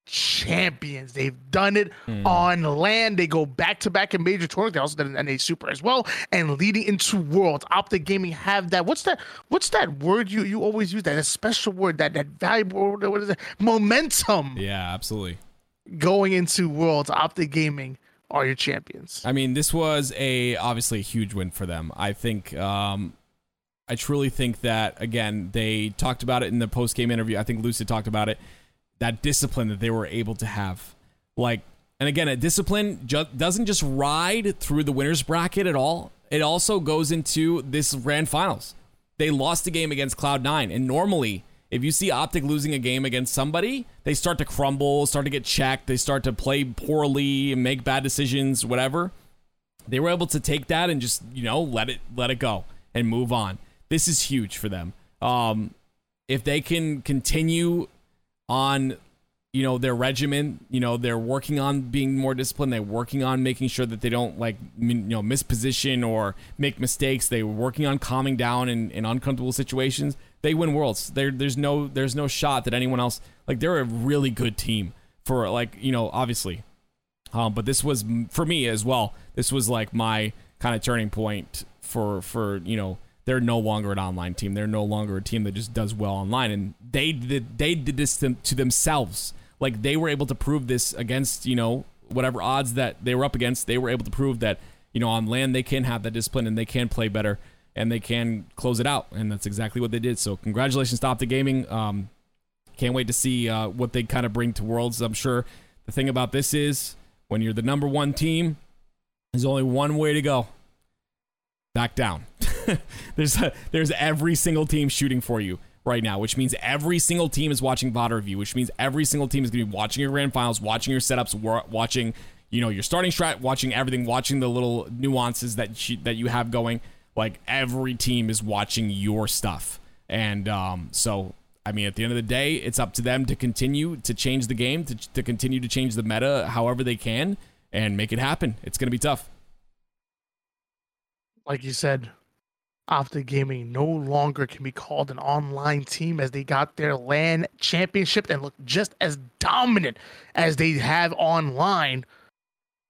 champions. They've done it mm. on LAN. They go back to back in major tournaments. They also did an NA Super as well. And leading into Worlds, Optic Gaming have that. What's that? What's that word you you always use? That a special word. That that valuable. What is it? Momentum. Yeah, absolutely. Going into Worlds, Optic Gaming are your champions. I mean, this was a obviously a huge win for them. I think. um I truly think that again they talked about it in the post game interview. I think Lucid talked about it that discipline that they were able to have. Like, and again, a discipline ju- doesn't just ride through the winners bracket at all. It also goes into this grand finals. They lost a game against Cloud9, and normally, if you see Optic losing a game against somebody, they start to crumble, start to get checked, they start to play poorly, make bad decisions, whatever. They were able to take that and just you know let it let it go and move on. This is huge for them. Um, if they can continue on you know their regimen. You know they're working on being more disciplined. They're working on making sure that they don't like you know misposition or make mistakes. They're working on calming down in, in uncomfortable situations. They win worlds. There there's no there's no shot that anyone else like they're a really good team for like you know obviously. Um but this was for me as well this was like my kind of turning point for for you know they're no longer an online team. They're no longer a team that just does well online. And they did they did this to, themselves like they were able to prove this against you know whatever odds that they were up against. They were able to prove that you know on LAN they can have that discipline and they can play better and they can close it out, and that's exactly what they did. So congratulations to Optic Gaming. Um, can't wait to see uh, what they kind of bring to Worlds. I'm sure the thing about this is when you're the number one team, there's only one way to go. Back down. there's a, there's every single team shooting for you right now, which means every single team is watching VOD review, which means every single team is going to be watching your grand finals, watching your setups, watching you know your starting strat, watching everything, watching the little nuances that you, that you have going. Like every team is watching your stuff, and um, so I mean, at the end of the day, it's up to them to continue to change the game, to, to continue to change the meta however they can, and make it happen. It's going to be tough. Like you said, Optic Gaming no longer can be called an online team as they got their LAN championship and look just as dominant as they have online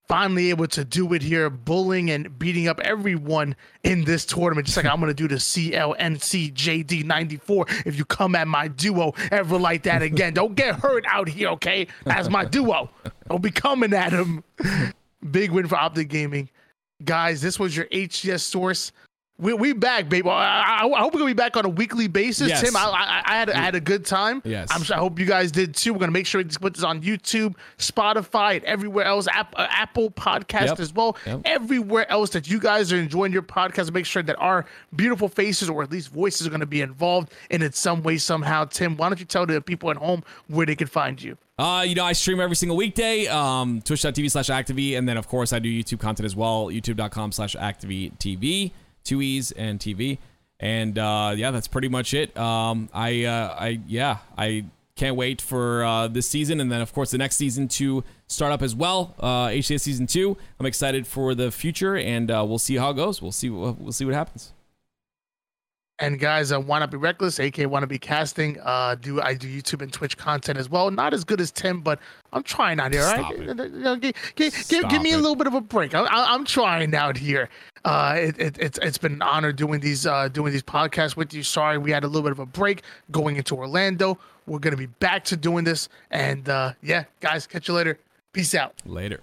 finally able to do it here, bullying and beating up everyone in this tournament, just like I'm going to do to CLNCJD94 if you come at my duo ever like that again. Don't get hurt out here, okay? That's my duo. Don't be coming at him. Big win for Optic Gaming. Guys, this was your HCS source we we back, baby. I, I, hope we're gonna be back on a weekly basis. Yes. Tim, I, I, I, had I had a good time. Yes, I'm, I hope you guys did too. We're gonna make sure we put this on YouTube, Spotify, and everywhere else. App, uh, Apple Podcast yep. as well. Yep. Everywhere else that you guys are enjoying your podcast. Make sure that our beautiful faces, or at least voices, are gonna be involved in it some way somehow. Tim, why don't you tell the people at home where they can find you? Uh, you know, I stream every single weekday, um, twitch.tv slash Activee, and then, of course, I do YouTube content as well, youtube.com slash Activee TV two E's and TV. And uh, yeah, that's pretty much it. Um, I, uh, I, yeah, I can't wait for uh, this season, and then of course the next season to start up as well. Uh, HCS season two. I'm excited for the future, and uh, we'll see how it goes. We'll see. We'll see what happens. And guys, I wanna be reckless, aka wanna be casting. Uh, do I do YouTube and Twitch content as well? Not as good as Tim, but I'm trying out here. Stop right? It. Give, give, give, me a little bit of a break. I, I, I'm trying out here. Uh, it, it, it's it's been an honor doing these uh, doing these podcasts with you. Sorry, we had a little bit of a break going into Orlando. We're gonna be back to doing this, and uh, yeah, guys, catch you later. Peace out. Later.